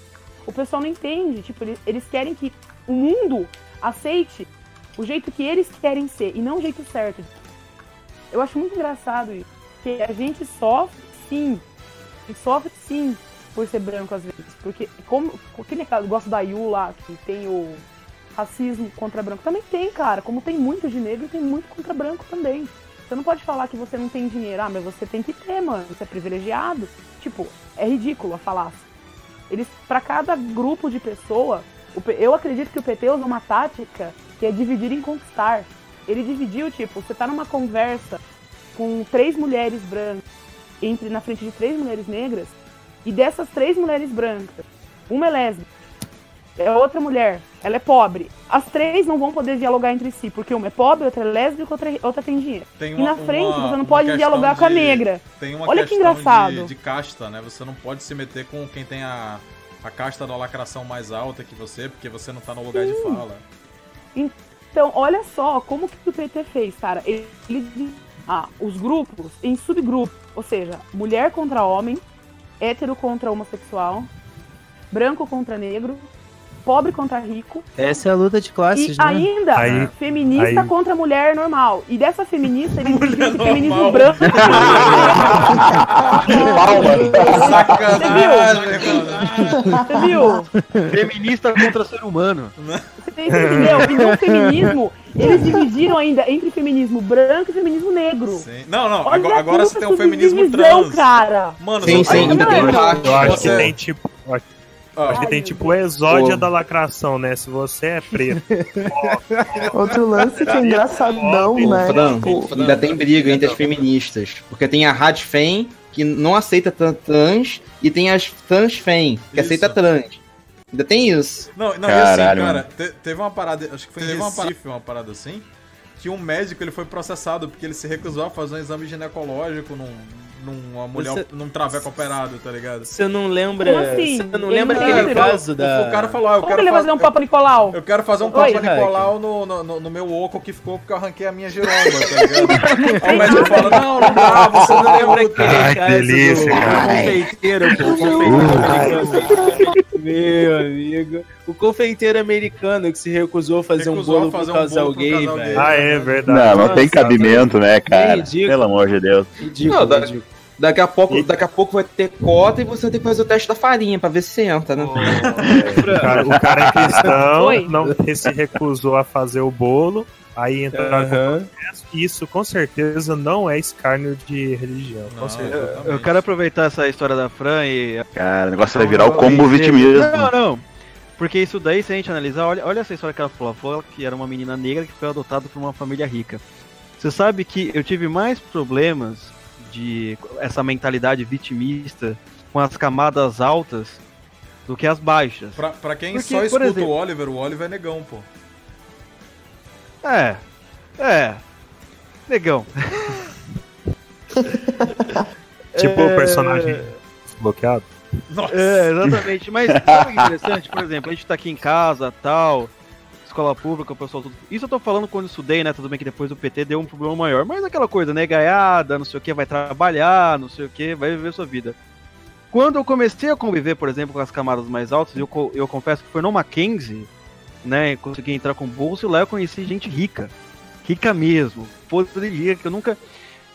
O pessoal não entende. Tipo, eles, eles querem que o mundo aceite o jeito que eles querem ser e não o jeito certo. Eu acho muito engraçado isso. Que a gente sofre, sim. Gente sofre, sim, por ser branco às vezes. Porque, como. Aquele caso, gosto da Yu lá, que tem o racismo contra branco. Também tem, cara. Como tem muito de negro, tem muito contra branco também. Você não pode falar que você não tem dinheiro. Ah, mas você tem que ter, mano. Você é privilegiado. Tipo, é ridículo a falácia. Eles, para cada grupo de pessoa, eu acredito que o PT usa uma tática que é dividir em conquistar. Ele dividiu, tipo, você tá numa conversa com três mulheres brancas, entre na frente de três mulheres negras, e dessas três mulheres brancas, uma é lésbica, é outra mulher, ela é pobre. As três não vão poder dialogar entre si, porque uma é pobre, outra é lésbica, outra, outra tem dinheiro. Tem e uma- na frente uma- você não pode dialogar com a de- negra. Tem uma Olha que engraçado. De, de casta, né? Você não pode se meter com quem tem a, a casta da lacração mais alta que você, porque você não tá no lugar de Sim. fala. Então, olha só como que o PT fez, cara. Ele, ah, os grupos em subgrupos, ou seja, mulher contra homem, hétero contra homossexual, branco contra negro, pobre contra rico, Essa é a luta de classes, e né? ainda Aí- feminista aí- contra mulher normal. E dessa feminista ele [LAUGHS] dividiu em feminismo normal. branco. Sacanagem, [LAUGHS] Você viu? Feminista contra ser humano. Você entendeu? E no [LAUGHS] feminismo, eles dividiram ainda entre feminismo branco e feminismo negro. Não, não, Olha agora, agora a você tem um feminismo subdivisão, trans. cara. Mano, Sim, sim, ainda tem. Eu acho você- que tem tipo. Porque tem tipo o exódia Pô. da lacração, né? Se você é preto. [LAUGHS] Outro lance que é engraçadão, Pô, né? Fran, Tipo, ainda tem briga entre as feministas. Porque tem a Radfem, que não aceita tran- trans, e tem as Transfem, que Isso. aceita trans. Ainda tem isso. Não, não, Caralho, e assim, cara, te- teve uma parada, acho que foi em Recife, uma parada assim, que um médico ele foi processado porque ele se recusou a fazer um exame ginecológico num, numa mulher, Você- num traveco operado, tá ligado? Você não lembra. Como assim? Você não lembra aquele ele caso da. O cara falou, ah, eu Como quero ele vai fazer um Papa Nicolau? Eu quero fazer um Oi, Papa. Nicolau no, no, no- no meu oco que ficou porque eu arranquei a minha giromba, tá ligado? [LAUGHS] Aí o médico fala, não, não dá, você não lembra aquele Ai, que caso delícia, do cara. confeiteiro, pô, o confeiteiro americano. Meu amigo. O confeiteiro americano que se recusou a fazer Recusou um bolo fazer pro um casal bolo pro gay, casal velho. Ah, é verdade. Não, não tem Nossa, cabimento, né, cara? ridículo. Pelo amor de Deus. Ridículo, Não, ridículo. Daqui a pouco, daqui a pouco vai ter cota e você vai ter que fazer o teste da farinha pra ver se entra, né? O cara, o cara é cristão, Oi. não se recusou a fazer o bolo, aí entraram com Aham. processo. Isso com certeza não é escárnio de religião. Com Não, certeza. exatamente. Eu quero aproveitar essa história da Fran e. Cara, o negócio vai virar o combo vitimismo. Não, não. Porque isso daí, se a gente analisar, olha, olha essa história que ela falou. Ela falou que era uma menina negra que foi adotada por uma família rica. Você sabe que eu tive mais problemas de essa mentalidade vitimista com as camadas altas do que as baixas. Pra, pra quem Porque, só escuta exemplo- o Oliver, o Oliver é negão, pô. É. É. Negão. [LAUGHS] Tipo É. o personagem bloqueado. Nossa. É, exatamente. Mas sabe o que é interessante? Por exemplo, a gente tá aqui em casa, tal, escola pública, o pessoal tudo. Isso eu tô falando quando estudei, né? Tudo bem que depois do PT deu um problema maior. Mas aquela coisa, né? Gaiada, não sei o que, vai trabalhar, não sei o que, vai viver sua vida. Quando eu comecei a conviver, por exemplo, com as camadas mais altas, eu, eu confesso que foi no Mackenzie, né? Consegui entrar com bolsa e lá eu conheci gente rica. Rica mesmo. Podre de rica que eu nunca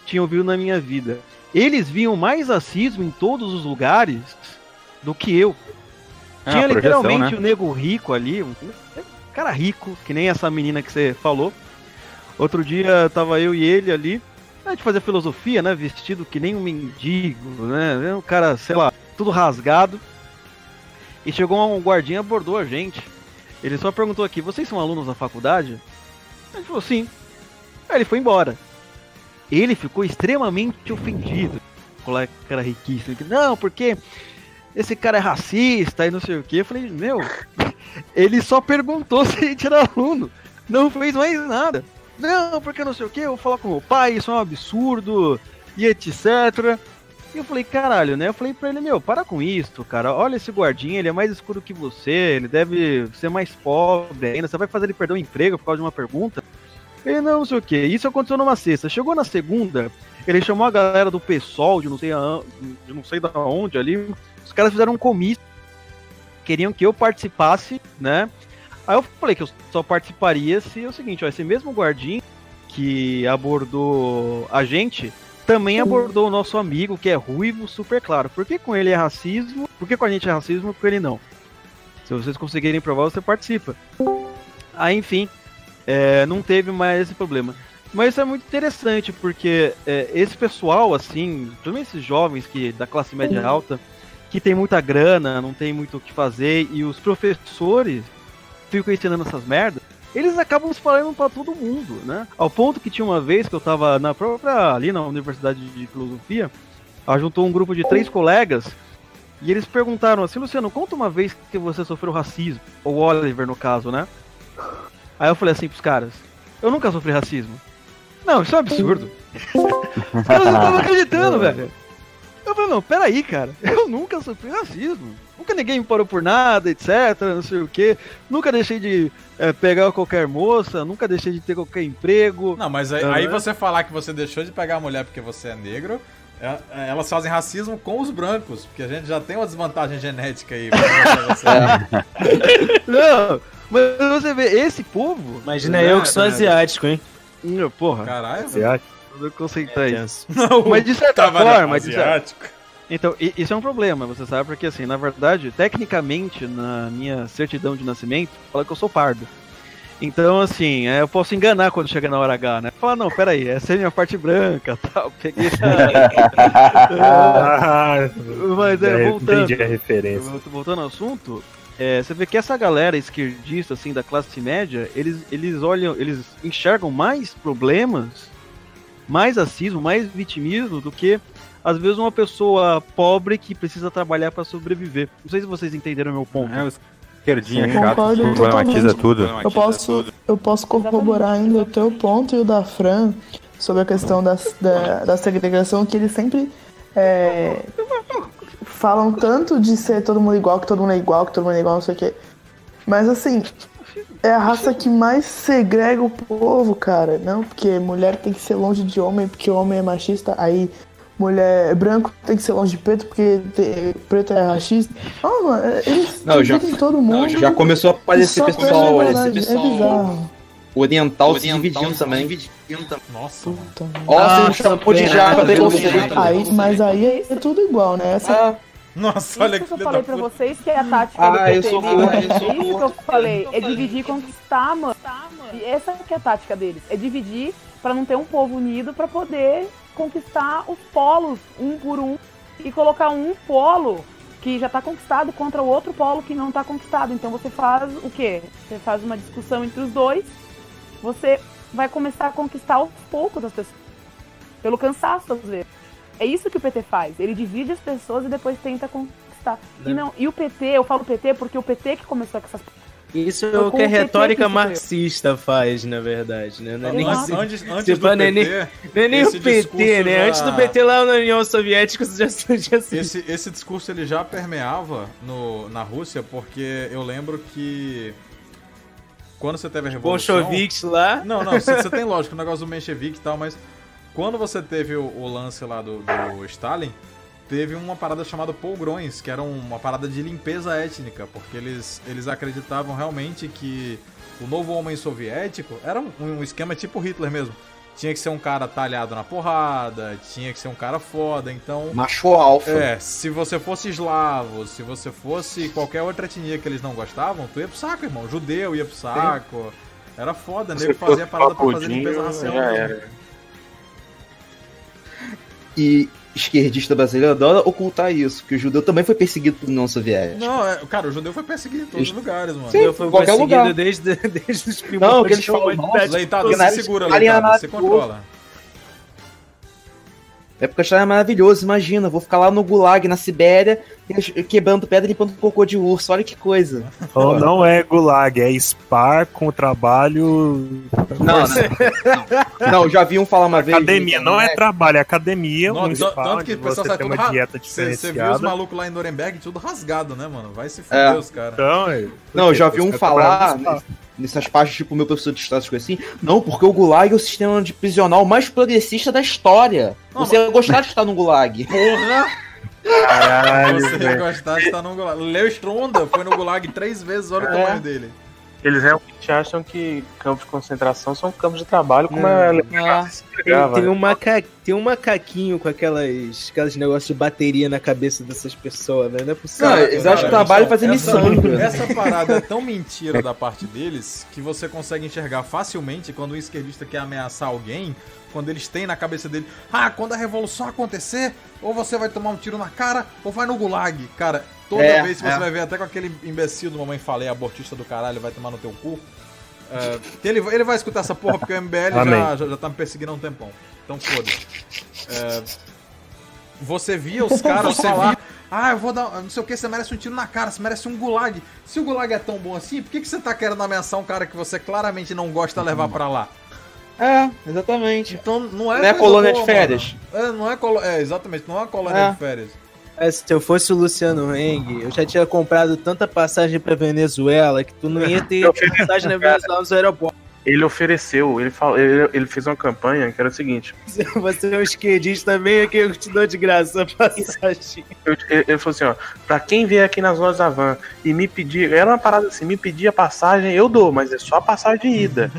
tinha ouvido na minha vida. Eles viam mais racismo em todos os lugares do que eu. É, Tinha a projeção, literalmente né? um nego rico ali, um cara rico, que nem essa menina que você falou. Outro dia tava eu e ele ali, a gente fazia filosofia, né? Vestido que nem um mendigo, né? Um cara, sei lá, tudo rasgado. E chegou um guardinha abordou a gente. Ele só perguntou aqui, vocês são alunos da faculdade? A gente falou, sim. Aí ele foi embora. Ele ficou extremamente ofendido. O colega era riquíssimo. Não, porque esse cara é racista e não sei o que. Eu falei, meu, ele só perguntou [LAUGHS] se a gente era aluno. Não fez mais nada. Não, porque não sei o que, eu vou falar com meu pai, isso é um absurdo, e etc. E eu falei, caralho, né? Eu falei pra ele, meu, para com isso, cara. Olha esse guardinha, ele é mais escuro que você, ele deve ser mais pobre ainda. Você vai fazer ele perder o emprego por causa de uma pergunta? Ele não, não sei o que. Isso aconteceu numa sexta. Chegou na segunda, ele chamou a galera do PSOL, de não sei, a, de não sei da onde ali. Caras fizeram um comício. Queriam que eu participasse, né? Aí eu falei que eu só participaria se é o seguinte, ó, esse mesmo guardinha que abordou a gente também abordou o nosso amigo que é ruivo, super claro. Por que com ele é racismo? Por que com a gente é racismo? Com ele não. Se vocês conseguirem provar, você participa. Aí, enfim, é, não teve mais esse problema. Mas isso é muito interessante, porque é, esse pessoal, assim, também esses jovens que da classe média alta, que tem muita grana, não tem muito o que fazer, e os professores ficam ensinando essas merdas, eles acabam espalhando para todo mundo, né? Ao ponto que tinha uma vez que eu tava na própria, ali na Universidade de Filosofia, juntou um grupo de três colegas, e eles perguntaram assim, Luciano, conta uma vez que você sofreu racismo, ou Oliver no caso, né? Aí eu falei assim pros caras, eu nunca sofri racismo. Não, isso é um absurdo. [LAUGHS] Os caras não estavam acreditando, velho. Eu falei, não, peraí, cara. Eu nunca sofri racismo. Nunca ninguém me parou por nada, etc. Não sei o que. Nunca deixei de é, pegar qualquer moça. Nunca deixei de ter qualquer emprego. Não, mas aí, aí você falar que você deixou de pegar a mulher porque você é negro, é- é- elas fazem racismo com os brancos, porque a gente já tem uma desvantagem genética aí. você. [LAUGHS] Não, mas você vê, esse povo. Imagina né, eu que sou asiático, hein? Porra. Caralho. Asiático. Eu conceitei. Não, mas de certa forma, de certa-. Então, isso é um problema, você sabe, porque assim, na verdade, tecnicamente, na minha certidão de nascimento, fala que eu sou pardo. Então, assim, é, eu posso enganar quando chegar na hora H, né? Falar, não, peraí, essa é a minha parte branca, [LAUGHS] tal, peguei. [LAUGHS] Ah, Mas é, é, voltando. entendi a referência. Vol- Voltando ao assunto, é, você vê que essa galera esquerdista, assim, da classe média, eles, eles olham, eles enxergam mais problemas, mais racismo, mais vitimismo do que, às vezes, uma pessoa pobre que precisa trabalhar para sobreviver. Não sei se vocês entenderam o meu ponto. É, os esquerdinha Sim, chato, concordo problematiza totalmente. tudo. Eu posso, eu posso corroborar ainda o teu ponto e o da Fran sobre a questão da, da, da segregação, que eles sempre é, falam tanto de ser todo mundo igual, que todo mundo é igual, que todo mundo é igual, não sei o quê. Mas assim, é a raça que mais segrega o povo, cara. Não, porque mulher tem que ser longe de homem, porque homem é machista, aí mulher branco tem que ser longe de preto, porque te- preto é racista. Não, mano, eles Não, já- todo mundo. Já começou a aparecer pessoal, personalidade, é bizarro. oriental se dividindo também. Nossa. Ó, Ah, sem shampoo de jaca, preconceito. Aí, mas aí é tudo igual, né? Essa, Nossa, olha Isso que que eu falei pra puta. vocês que é a tática Ah, do eu PT. sou viu? contra, eu É sou isso que eu falei. É dividir e conquistar, mano. E essa que é a tática deles. É dividir pra não ter um povo unido pra poder conquistar os polos um por um e colocar um polo que já tá conquistado contra o outro polo que não tá conquistado. Então você faz o quê? Você faz uma discussão entre os dois. Você vai começar a conquistar aos poucos as pessoas. Pelo cansaço, às vezes. É isso que o PT faz. Ele divide as pessoas e depois tenta conquistar. E, não, e o PT, eu falo PT porque o PT que começou com essas. Isso é o que a retórica que se marxista faz, na verdade, né? Não é nem, Antes, se- antes, se antes do não é nem- PT, não é nem esse o PT, né? já- Antes do PT lá na União Soviética, isso já [LAUGHS] surgia assim. Esse, esse discurso ele já permeava no, na Rússia, porque eu lembro que quando você teve a revolução... Bolcheviques lá. Não, não, você, você tem lógico, o negócio do menchevique e tal, mas quando você teve o, o lance lá do, do Stalin, teve uma parada chamada pogrões, que era uma parada de limpeza étnica, porque eles, eles acreditavam realmente que o novo homem soviético era um, um esquema tipo Hitler mesmo. Tinha que ser um cara talhado na porrada, tinha que ser um cara foda, então... Macho alfa. É, se você fosse eslavo, se você fosse qualquer outra etnia que eles não gostavam, tu ia pro saco, irmão. Judeu ia pro saco. Era foda, nego fazia fosse parada pra fazer limpeza racial. E esquerdista brasileiro adora ocultar isso, que o judeu também foi perseguido por União Soviética. Não, é, cara, o judeu foi perseguido em todos os lugares, mano. Sim, fui qualquer perseguido lugar. desde, [LAUGHS] desde os Não, que eles falam, humanidade. Leitado, se segura, Leitado, você controla. É porque a história é maravilhosa, imagina, vou ficar lá no Gulag, na Sibéria, quebrando pedra e limpando cocô de urso, olha que coisa. Então não é gulag, é spar com trabalho. Não, não. Não, [LAUGHS] já vi um falar uma vez. Academia, não é trabalho, é academia, Não, um tanto que o pessoal sai tem tudo uma ra- dieta Você você viu os malucos lá em Nuremberg tudo rasgado, né, mano? Vai se fuder É. os caras. Então, é- Não, eu já vi um falar nessas páginas, tipo, meu professor de história, coisa assim. Não, porque o Gulag é o sistema de prisional mais progressista da história. Não, Você ia gostar de estar no Gulag. Porra! Caralho, Você ia gostar de estar no Gulag. Leo Stronda foi no Gulag três vezes, olha o É. tamanho dele. Eles realmente acham que campos de concentração são campos de trabalho, como é Ah, Tem, legal, tem, um maca... tem um macaquinho com aquelas, aqueles negócios de bateria na cabeça dessas pessoas, né? Não é possível. Não, eles acham que trabalho é fazer essa, missão. Essa parada é tão mentira da parte deles que você consegue enxergar facilmente quando um esquerdista quer ameaçar alguém, quando eles têm na cabeça dele, ah, quando a revolução acontecer, ou você vai tomar um tiro na cara, ou vai no gulag. Cara, toda É, vez que é. você vai ver até com aquele imbecil do Mamãe Falei, abortista do caralho, vai tomar no teu cu. é, ele, ele vai escutar essa porra porque o MBL já, já, já tá me perseguindo há um tempão. Então foda-se. É, você via os caras falar, ah, eu vou dar, não sei o que, você merece um tiro na cara, você merece um gulag. Se o gulag é tão bom assim, por que, que você tá querendo ameaçar um cara que você claramente não gosta de levar pra lá? É, exatamente. Então não é. Não é colônia boa, de férias. mano. É, não é colo... É, exatamente, não é colônia É. de férias. É, se eu fosse o Luciano Heng, eu já tinha comprado tanta passagem pra Venezuela que tu não ia ter [LAUGHS] passagem na Venezuela nos aeroportos. Ele ofereceu, ele, falou, ele, ele fez uma campanha que era o seguinte: [LAUGHS] Você é um esquerdista, vem aqui, eu te dou de graça a passagem. [LAUGHS] ele, falou assim, ó, pra quem vier aqui nas lojas da van e me pedir, era uma parada assim, me pedir a passagem, eu dou, mas é só a passagem de ida.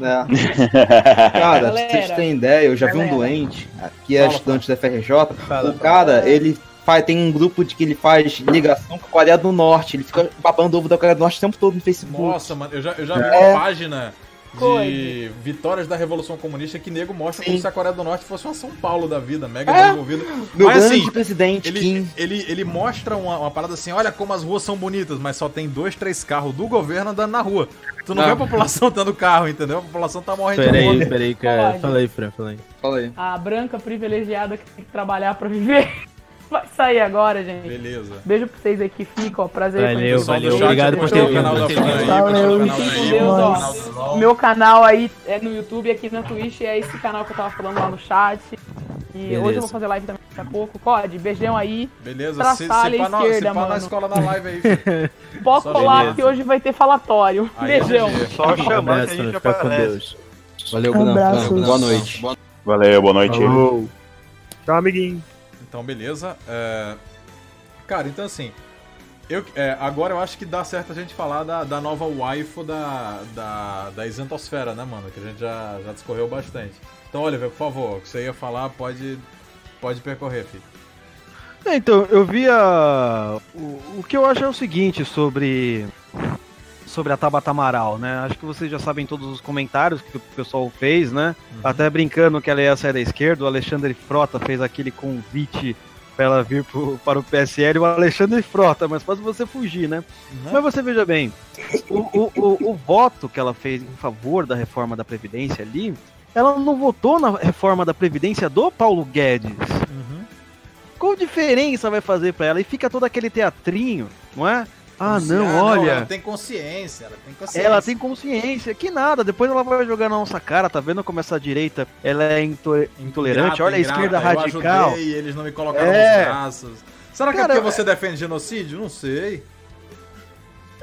É. Cara, pra vocês Galera. terem ideia, eu já vi um Galera. doente, que é Fala, estudante da FRJ, Fala, o cara, ele faz, tem um grupo de que ele faz ligação com a Coreia do Norte. Ele fica babando ovo da Coreia do Norte o tempo todo no Facebook. Nossa, mano, eu já, eu já vi É. uma página de Coisa. vitórias da Revolução Comunista que nego mostra como Sim. se a Coreia do Norte fosse uma São Paulo da vida, mega É. desenvolvida. Meu Mas grande assim, presidente, ele, Kim. ele, ele mostra uma, uma parada assim, olha como as ruas são bonitas, mas só tem dois, três carros do governo andando na rua. Tu não Ah. vê a população tendo carro, entendeu? A população tá morrendo de Peraí, fome. peraí, cara. Pode. Fala aí, Fran, fala aí. Fala aí. A branca privilegiada que tem que trabalhar pra viver. Vai sair agora, gente. Beleza. Beijo pra vocês aí que ficam, ó. Prazer. Valeu, valeu. Obrigado por ter o canal vindo. da Fran aí, Valeu. Fiquem com Deus, ó. Meu canal aí é no YouTube, aqui na Twitch, é esse canal que eu tava falando lá no chat. E Beleza. hoje eu vou fazer live também daqui a pouco. Pode, beijão aí. Beleza, Pra se, se, sala na, se esquerda, na mano. escola na live aí. [LAUGHS] Só colar beleza. que hoje vai ter falatório. Aí beijão. Só chamar Abraço, que a gente fica com. Deus. Valeu, Um Bruno. abraço. Boa noite. Valeu, boa noite. Falou. Tchau, amiguinho. Então, beleza. É, Cara, então assim. Eu, é, agora eu acho que dá certo a gente falar da, da nova waifu da, da, da isentosfera, né, mano? Que a gente já, já discorreu bastante. Então, Oliver, por favor, o que você ia falar pode, pode percorrer, filho. É, Então, eu vi a... O, o que eu acho é o seguinte sobre... Sobre a Tabata Amaral, né? Acho que vocês já sabem todos os comentários que o pessoal fez, né? Até brincando que ela ia sair da esquerda, o Alexandre Frota fez aquele convite pra ela vir pro, para o PSL, o Alexandre Frota, mas faz você fugir, né? Mas você veja bem, o, o, o, o voto que ela fez em favor da reforma da Previdência ali, ela não votou na reforma da Previdência do Paulo Guedes. Qual diferença vai fazer pra ela? E fica todo aquele teatrinho, não é? Ah, não, olha. ela tem consciência, ela tem consciência. Ela tem consciência, que nada, depois ela vai jogar na nossa cara, tá vendo como essa direita ela é into- intolerante, Ingrata, olha a ingrata, esquerda eu radical. ajudei, eles não me colocaram É. nos braços. Será que Cara, é porque você defende genocídio? Não sei.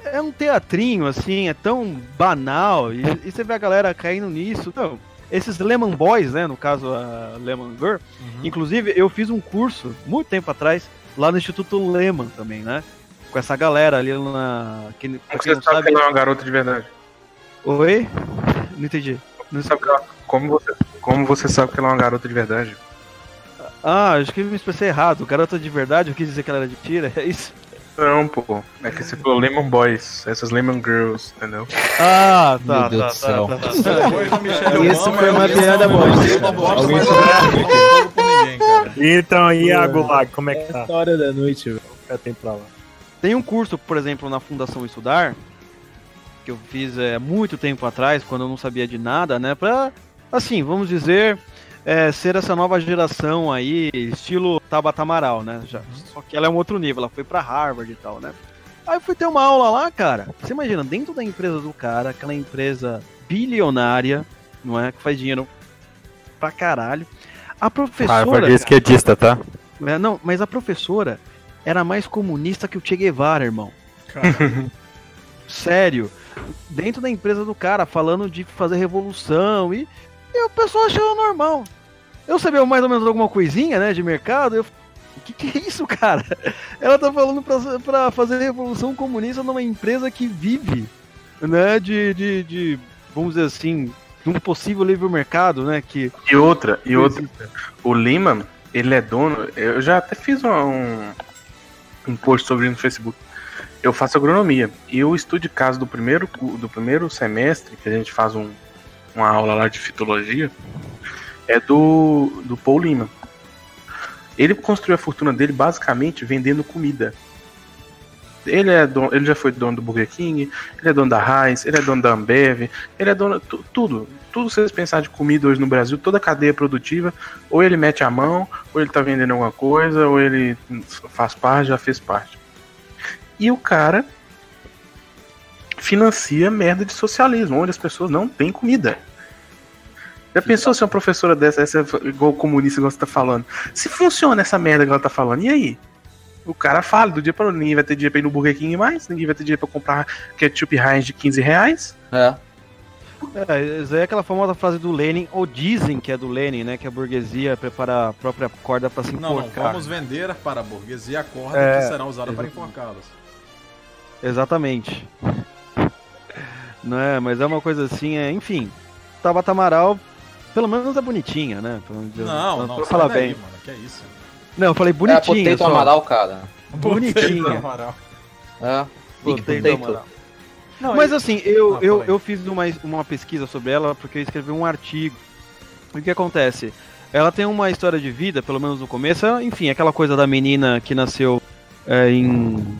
É um teatrinho, assim, é tão banal, e, e você vê a galera caindo nisso. Não, esses Lemon Boys, né, no caso a Lemon Girl, inclusive eu fiz um curso, muito tempo atrás, lá no Instituto Lehman também, né, com essa galera ali na... Que, Como você não sabe sabe... que ela é uma garota de verdade? Oi? Não entendi. Não Sabe ela- como, você, como você sabe que ela é uma garota de verdade? Ah, acho que eu me expressei errado. Garota de verdade, eu quis dizer que ela era de tira, é isso? Não, pô. É que você falou Lemon Boys, essas Lemon Girls, entendeu? Ah, Meu tá, Deus tá, do céu. tá, tá, tá. Isso foi uma piada boa. Alguém. Então, e a Gulag, como é que tá? Essa hora da noite, velho. Já tem pra lá. Tem um curso, por exemplo, na Fundação Estudar, que eu fiz é, muito tempo atrás, quando eu não sabia de nada, né? Pra, assim, vamos dizer, é, ser essa nova geração aí, estilo Tabata Amaral, né? Já, só que ela é um outro nível, ela foi pra Harvard e tal, né? Aí eu fui ter uma aula lá, cara. Você imagina, dentro da empresa do cara, aquela empresa bilionária, não é? Que faz dinheiro pra caralho. A professora. Harvard é esquerdista, tá? é, não, mas a professora era mais comunista que o Che Guevara, irmão. [LAUGHS] Sério. Dentro da empresa do cara, falando de fazer revolução e, e o pessoal achando normal. Eu sabia mais ou menos alguma coisinha, né, de mercado. Eu, o que, que é isso, [LAUGHS] cara? Ela tá falando pra, pra fazer revolução comunista numa empresa que vive, né, de, de, de vamos dizer assim, de um possível livre mercado, né, que... E outra, e outra. O Lehman, ele é dono. Eu já até fiz um, um, post sobre no Facebook. Eu faço agronomia. E o estudo de caso do primeiro, do primeiro semestre, que a gente faz um, uma aula lá de fitologia, é do, do Paul Lehman. Ele construiu a fortuna dele basicamente vendendo comida. Ele, é dono, ele já foi dono do Burger King, ele é dono da Heinz, ele é dono da Ambev, ele é dono tu- tudo. Tudo que vocês pensar de comida hoje no Brasil, toda a cadeia produtiva, ou ele mete a mão, ou ele tá vendendo alguma coisa, ou ele faz parte, já fez parte. E o cara financia merda de socialismo, onde as pessoas não têm comida. Já pensou se uma professora dessa, essa é igual comunista que você tá falando? Se funciona essa merda que ela tá falando, e aí? O cara fala, do dia para ninguém vai ter dinheiro pra ir no Burger King mais, ninguém vai ter dinheiro pra comprar ketchup Heinz de 15 reais. É. É, isso aí é aquela famosa frase do Lenin, ou dizem que é do Lenin, né? Que a burguesia prepara a própria corda pra se Não, não, enforcar. vamos vender para a burguesia a corda É, que será usada para enforcá-los. Exatamente. [LAUGHS] Não é, mas é uma coisa assim, é, enfim. Tabata Amaral, pelo menos é bonitinha, né? Pelo menos- Não, não, pra sai falar daí, bem. mano, que é isso. Não, eu falei É, bonitinha. potato só. amaral, cara. Bonitinha. Amaral. É. Potato potato. Amaral. Mas assim, eu, Ah, eu, eu fiz uma, uma pesquisa sobre ela porque eu escrevi um artigo. E o que acontece? Ela tem uma história de vida, pelo menos no começo, enfim, aquela coisa da menina que nasceu é, em,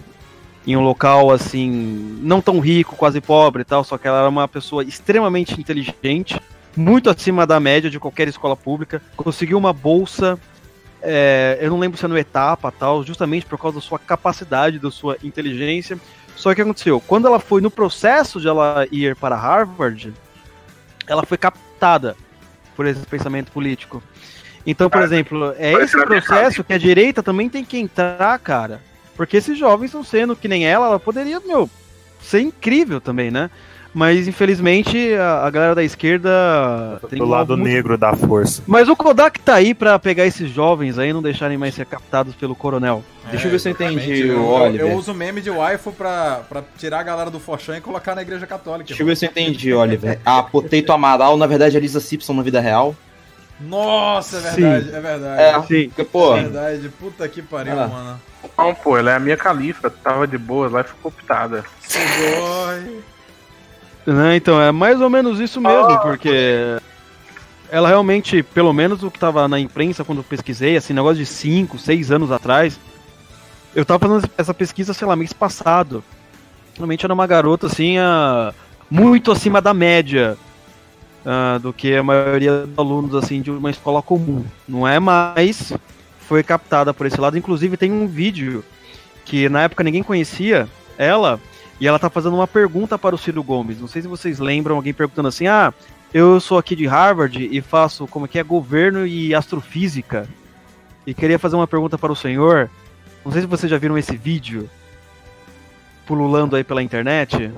em um local assim, não tão rico, quase pobre e tal, só que ela era uma pessoa extremamente inteligente, muito acima da média de qualquer escola pública, conseguiu uma bolsa, é, eu não lembro se é no etapa tal, justamente por causa da sua capacidade, da sua inteligência. Só que o que aconteceu? Quando ela foi no processo de ela ir para Harvard, ela foi captada por esse pensamento político. Então, por exemplo, é esse processo que a direita também tem que entrar, cara. Porque esses jovens estão sendo que nem ela, ela poderia, meu, ser incrível também, né? Mas infelizmente a, a galera da esquerda tem Do um lado muito- negro da força. Mas o Kodak tá aí pra pegar esses jovens aí e não deixarem mais ser captados pelo coronel. Deixa eu ver se eu entendi, Eu, Oliver. eu uso meme de waifu pra, pra tirar a galera do Forchan e colocar na igreja católica. Deixa eu ver se eu entendi, Oliver. A potato amaral, na verdade, é Lisa Simpson na vida real. Nossa, é verdade, é verdade. É, Sim. porque, pô, É verdade, puta que pariu, Ah. mano. Não, pô, ela é a minha califa, tava de boas lá e ficou pitada. Sugoi. Né, então, é mais ou menos isso mesmo, porque ela realmente, pelo menos o que tava na imprensa quando eu pesquisei, assim, negócio de 5, 6 anos atrás, eu tava fazendo essa pesquisa, sei lá, mês passado. Realmente era uma garota, assim, ah, muito acima da média ah, do que a maioria dos alunos, assim, de uma escola comum. Não é mais, foi captada por esse lado. Inclusive, tem um vídeo que na época ninguém conhecia ela, e ela tá fazendo uma pergunta para o Ciro Gomes. Não sei se vocês lembram, alguém perguntando assim: ah, eu sou aqui de Harvard e faço como que é governo e astrofísica. E queria fazer uma pergunta para o senhor. Não sei se vocês já viram esse vídeo pululando aí pela internet.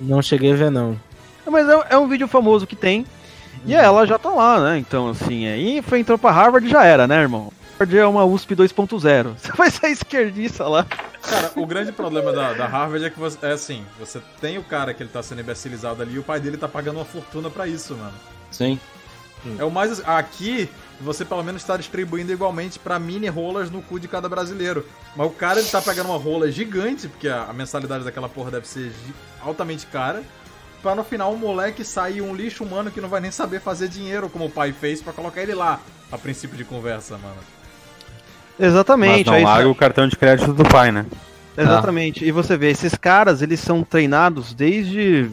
Não cheguei a ver, não. Mas é, é um vídeo famoso que tem. E ela já tá lá, né? Então, assim, aí foi entrou pra Harvard e já era, né, irmão? Harvard é uma USP 2.0. [LAUGHS] Você vai ser esquerdista lá. Cara, o grande problema da, da Harvard é que você, é assim, você tem o cara que ele tá sendo imbecilizado ali e o pai dele tá pagando uma fortuna pra isso, mano. sim. É o mais. Aqui, você pelo menos tá distribuindo igualmente pra mini rolas no cu de cada brasileiro. Mas o cara ele tá pegando uma rola gigante, porque a, a mensalidade daquela porra deve ser altamente cara. Pra no final o moleque sair um lixo humano que não vai nem saber fazer dinheiro como o pai fez pra colocar ele lá, a princípio de conversa, mano. Mas Exatamente. não aí larga o cartão de crédito do pai, né? Exatamente. E você vê, esses caras, eles são treinados desde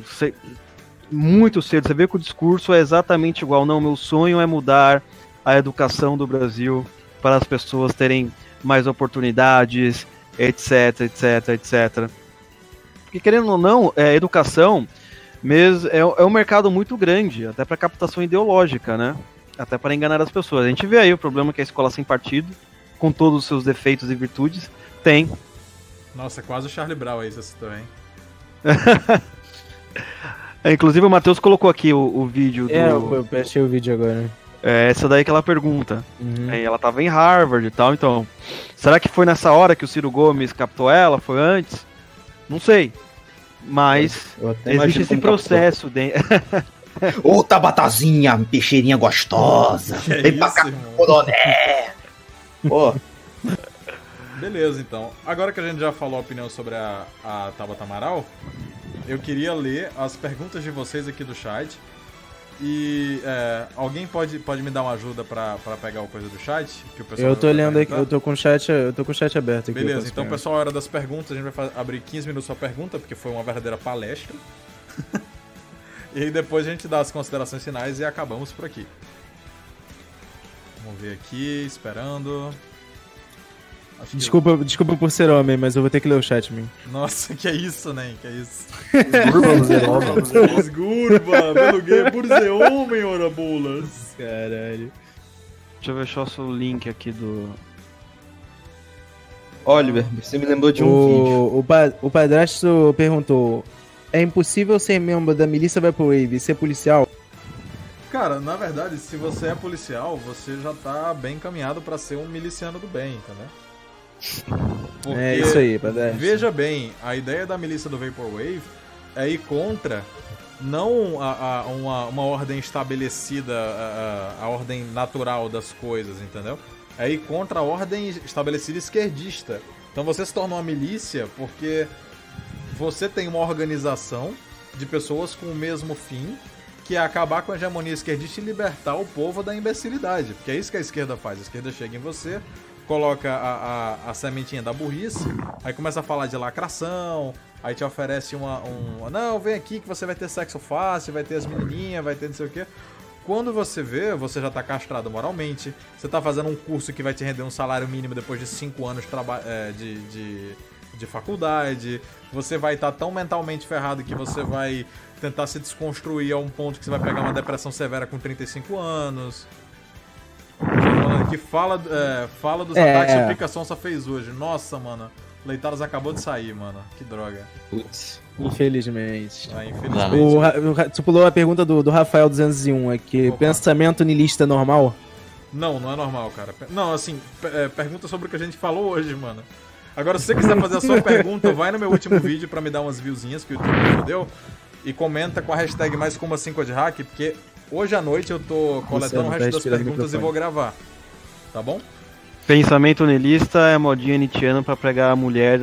muito cedo. Você vê que o discurso é exatamente igual. Não, meu sonho é mudar a educação do Brasil para as pessoas terem mais oportunidades, etc, etc, etc. Porque querendo ou não, é, educação mesmo é, é um mercado muito grande, até para captação ideológica, né? Até para enganar as pessoas. A gente vê aí o problema que a escola sem partido, com todos os seus defeitos e virtudes, tem. Nossa, é quase o Charlie Brown aí, isso também. [LAUGHS] É, inclusive o Matheus colocou aqui o, o vídeo do. É, eu eu achei o vídeo agora. É essa daí que ela pergunta. Uhum. É, ela tava em Harvard e tal, então. Será que foi nessa hora que o Ciro Gomes captou ela? Foi antes? Não sei. Mas Eu até imagino existe esse processo dentro. [LAUGHS] Ô, tabatazinha, peixeirinha gostosa. Que Vem pra isso, cá, coroné. Pô, Beleza, então. Agora que a gente já falou a opinião sobre a, a Tabata Amaral, eu queria ler as perguntas de vocês aqui do chat. E é, alguém pode, pode me dar uma ajuda pra, pra pegar o coisa do chat? Que o pessoal Eu tô lendo aqui, eu tô com o chat, eu tô com o chat aberto aqui. Beleza, então pegar. pessoal, a hora das perguntas, a gente vai fa- abrir 15 minutos pra pergunta, porque foi uma verdadeira palestra. [LAUGHS] e aí depois a gente dá as considerações finais e acabamos por aqui. Vamos ver aqui, esperando. Acho que- Desculpa, desculpa por ser homem, mas eu vou ter que ler o chat, mim. Nossa, que é isso, né? Que é isso. Esgurba, pelo gay, por ser homem, ora bolas. Caralho. Deixa eu ver só o link aqui do. Oliver, você me lembrou de um vídeo. O, o, pa, o padrasto perguntou: É impossível ser membro da milícia Vaporwave e ser policial? Cara, na verdade, se você é policial, você já tá bem encaminhado pra ser um miliciano do bem, entendeu? É isso aí, padrasto. Veja bem, a ideia da milícia do Vaporwave é ir contra não a, a- uma, uma ordem estabelecida, a, a- a ordem natural das coisas, entendeu? é ir contra a ordem estabelecida esquerdista. Então você se torna uma milícia porque você tem uma organização de pessoas com o mesmo fim, que é acabar com a hegemonia esquerdista e libertar o povo da imbecilidade. Porque é isso que a esquerda faz. A esquerda chega em você, coloca a, a, a sementinha da burrice, aí começa a falar de lacração, aí te oferece uma. Um, não, vem aqui que você vai ter sexo fácil, vai ter as menininhas, vai ter não sei o quê. Quando você vê, você já tá castrado moralmente, você tá fazendo um curso que vai te render um salário mínimo depois de 5 anos de, é, de, de, de faculdade, você vai estar tão mentalmente ferrado que você vai tentar se desconstruir a um ponto que você vai pegar uma depressão severa com 35 anos. Que fala, é, fala dos É. ataques que o Picação só fez hoje. Nossa, mano. Leitaros acabou de sair, mano. Que droga. Putz. Infelizmente. Ah, infelizmente. O, tu pulou a pergunta do, do Rafael 201 aqui. Opa. Pensamento niilista normal? Não, não é normal, cara. Não, assim, é, pergunta sobre o que a gente falou hoje, mano. Agora, se você quiser fazer a sua [LAUGHS] pergunta, vai no meu último vídeo pra me dar umas viewzinhas que o YouTube me deu e comenta com a hashtag mais como assim Code Hack, porque hoje à noite eu tô coletando o tá resto das perguntas e vou gravar. Tá bom? Pensamento niilista é modinha nietzschiana pra pregar a mulher.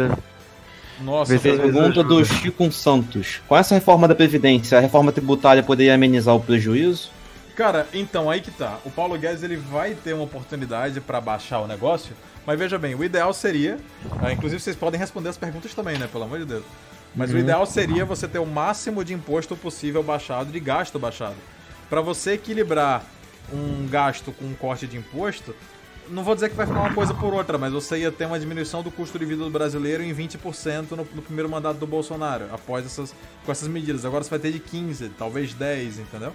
Nossa, Pergunta do Chico Santos. Com essa reforma da Previdência, a reforma tributária poderia amenizar o prejuízo? Cara, então aí que tá. O Paulo Guedes ele vai ter uma oportunidade pra baixar o negócio, mas veja bem, o ideal seria, ah, inclusive vocês podem responder as perguntas também, né, pelo amor de Deus. Mas o Uhum. ideal seria você ter o máximo de imposto possível baixado, de gasto baixado. Pra você equilibrar um gasto com um corte de imposto, não vou dizer que vai ficar uma coisa por outra, mas você ia ter uma diminuição do custo de vida do brasileiro em 20% no, no primeiro mandato do Bolsonaro, após essas, com essas medidas. Agora você vai ter de 15, talvez 10, entendeu?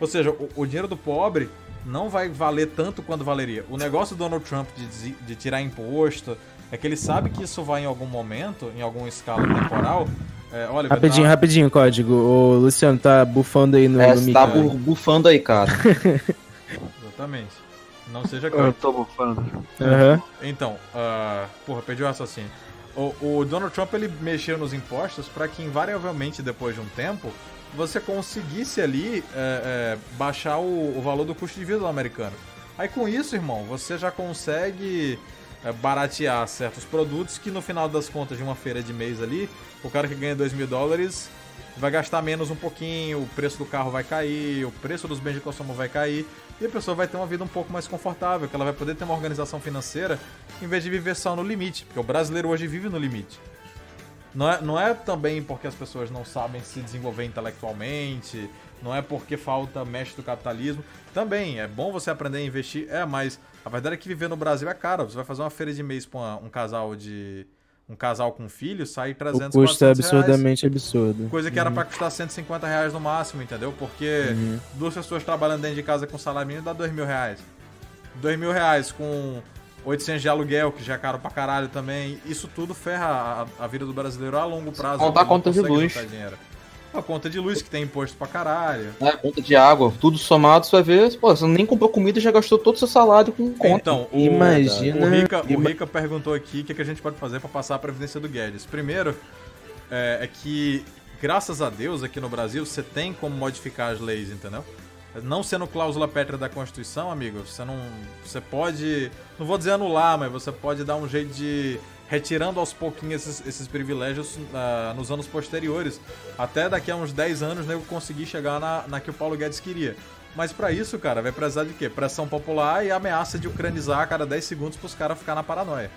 Ou seja, o, o dinheiro do pobre não vai valer tanto quanto valeria. O negócio do Donald Trump de, de tirar imposto é que ele sabe que isso vai em algum momento, em alguma escala temporal. É, olha, vai Rapidinho, dar- rapidinho, código. O Luciano tá bufando aí no, É, no você tá bu- bufando aí, cara. [LAUGHS] Exatamente. Não seja Eu claro. tô bufando. Aham. Então, ah, porra, perdi o raciocínio. O, o Donald Trump ele mexeu nos impostos para que invariavelmente depois de um tempo você conseguisse ali é, é, baixar o, o valor do custo de vida do americano. Aí com isso, irmão, você já consegue é, baratear certos produtos que no final das contas de uma feira de mês ali, o cara que ganha 2 mil dólares vai gastar menos um pouquinho, o preço do carro vai cair, o preço dos bens de consumo vai cair, e a pessoa vai ter uma vida um pouco mais confortável, que ela vai poder ter uma organização financeira em vez de viver só no limite, porque o brasileiro hoje vive no limite. Não é, não é também porque as pessoas não sabem se desenvolver intelectualmente, não é porque falta mestre do capitalismo. Também é bom você aprender a investir, é, mas a verdade é que viver no Brasil é caro. Você vai fazer uma feira de mês pra uma- um casal de. Um casal com filho, sai O 300, custo é 400 reais. absurdamente absurdo. Coisa que era Uhum. pra custar 150 reais no máximo, entendeu? Porque Uhum. duas pessoas trabalhando dentro de casa com salário mínimo dá 2 mil reais. 2 mil reais com 800 de aluguel, que já é caro pra caralho também. Isso tudo ferra a, a vida do brasileiro a longo prazo. Não conta de luz. A conta de luz que tem imposto pra caralho. É, conta de água, tudo somado, você vai ver, pô, você nem comprou comida e já gastou todo o seu salário com conta. Então, o, Imagina- o, Rica, o Rica perguntou aqui o que, que a gente pode fazer pra passar a Previdência do Guedes. Primeiro, é, é que, graças a Deus, aqui no Brasil, você tem como modificar as leis, entendeu? Não sendo cláusula pétrea da Constituição, amigo, você não. Você pode. Não vou dizer anular, mas você pode dar um jeito de. Retirando aos pouquinhos esses, esses privilégios ah, nos anos posteriores. Até daqui a uns 10 anos né, eu conseguir chegar na, na que o Paulo Guedes queria. Mas pra isso, cara, vai precisar de quê? Pressão popular e ameaça de ucranizar a cada 10 segundos pros caras ficar na paranoia.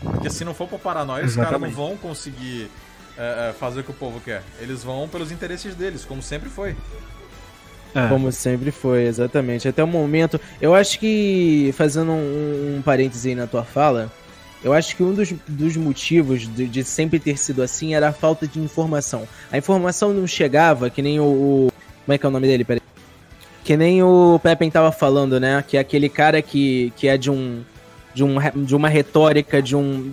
Porque se não for por paranoia, os caras não Exatamente. vão conseguir é, fazer o que o povo quer. Eles vão pelos interesses deles, como sempre foi. É. Como sempre foi, exatamente. Até o momento. Eu acho que, fazendo um, um parêntese aí na tua fala, eu acho que um dos, dos motivos de, de sempre ter sido assim era a falta de informação. A informação não chegava, que nem o. o- como é que é o nome dele? Peraí. Que nem o Pepe tava falando, né? Que é aquele cara que, que é de um. De, um, de uma retórica, de um.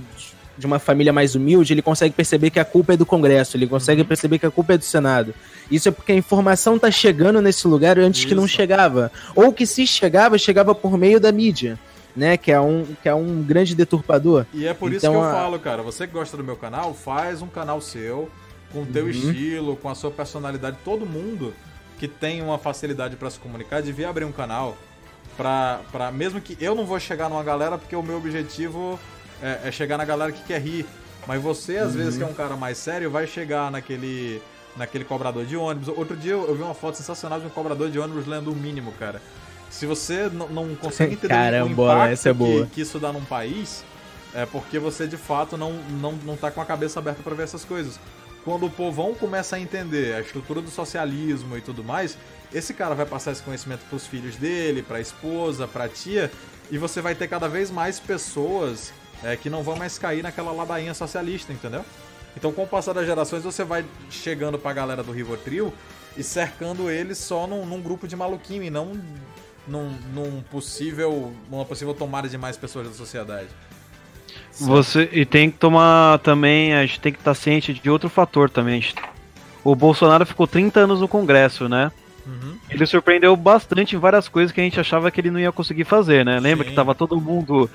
De uma família mais humilde, ele consegue perceber que a culpa é do Congresso, ele consegue perceber que a culpa é do Senado. Isso é porque a informação tá chegando nesse lugar antes que não Isso. chegava. Ou que se chegava, chegava por meio da mídia, né? Que é um, que é um grande deturpador. E é por isso Então, que eu a- falo, cara, você que gosta do meu canal, faz um canal seu, com o teu Uhum. estilo, com a sua personalidade. Todo mundo que tem uma facilidade pra se comunicar devia abrir um canal. pra, pra. Mesmo que eu não vou chegar numa galera, porque o meu objetivo é, é chegar na galera que quer rir. Mas você, às Uhum. vezes, que é um cara mais sério, vai chegar naquele. naquele cobrador de ônibus. Outro dia eu eu vi uma foto sensacional de um cobrador de ônibus lendo o mínimo, cara. Se você não consegue [LAUGHS] entender o Carambola, impacto é. Que, que isso dá num país, é porque você de fato não, não, não tá com a cabeça aberta pra ver essas coisas. Quando o povão começa a entender a estrutura do socialismo e tudo mais, esse cara vai passar esse conhecimento pros filhos dele, pra esposa, pra tia, e você vai ter cada vez mais pessoas é, que não vão mais cair naquela ladainha socialista, entendeu? Então, com o passar das gerações, você vai chegando pra galera do Rivotril e cercando eles só num, num grupo de maluquinho e não num, num possível, numa possível tomada de mais pessoas da sociedade. Você e tem que tomar também, a gente tem que estar ciente de outro fator também. O Bolsonaro ficou 30 anos no Congresso, né? Uhum. Ele surpreendeu bastante em várias coisas que a gente achava que ele não ia conseguir fazer, né? Lembra que tava todo mundo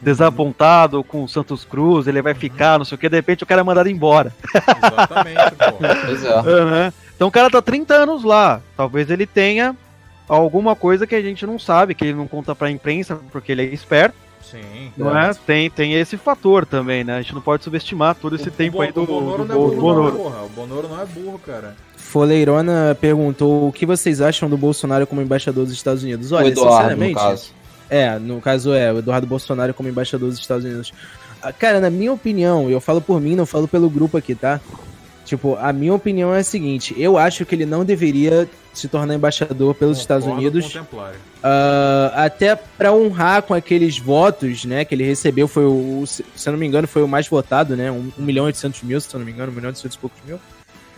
desapontado com o Santos Cruz, ele vai ficar, não sei o que, de repente o cara é mandado embora. Exatamente, pô. [LAUGHS] Pois é. Aham. Então o cara tá 30 anos lá. Talvez ele tenha alguma coisa que a gente não sabe, que ele não conta pra imprensa porque ele é esperto. Sim. Não é? Tem, tem esse fator também, né? A gente não pode subestimar todo esse tempo aí do, o Bonoro do não é burro, Bonoro. não, porra. O Bonoro não é burro, cara. Foleirona perguntou o que vocês acham do Bolsonaro como embaixador dos Estados Unidos. Olha, O Eduardo, sinceramente. no caso. É, no caso é, o Eduardo Bolsonaro como embaixador dos Estados Unidos. Ah, Cara, na minha opinião, eu falo por mim, não falo pelo grupo aqui, tá? Tipo, a minha opinião é a seguinte: eu acho que ele não deveria se tornar embaixador pelos Estados Concordo Unidos. o Templário. Ah, até pra honrar com aqueles votos, né, que ele recebeu, foi o, se eu não me engano, foi o mais votado, né, 1 milhão e 800 mil, se eu não me engano, 1 milhão e 800 e poucos mil.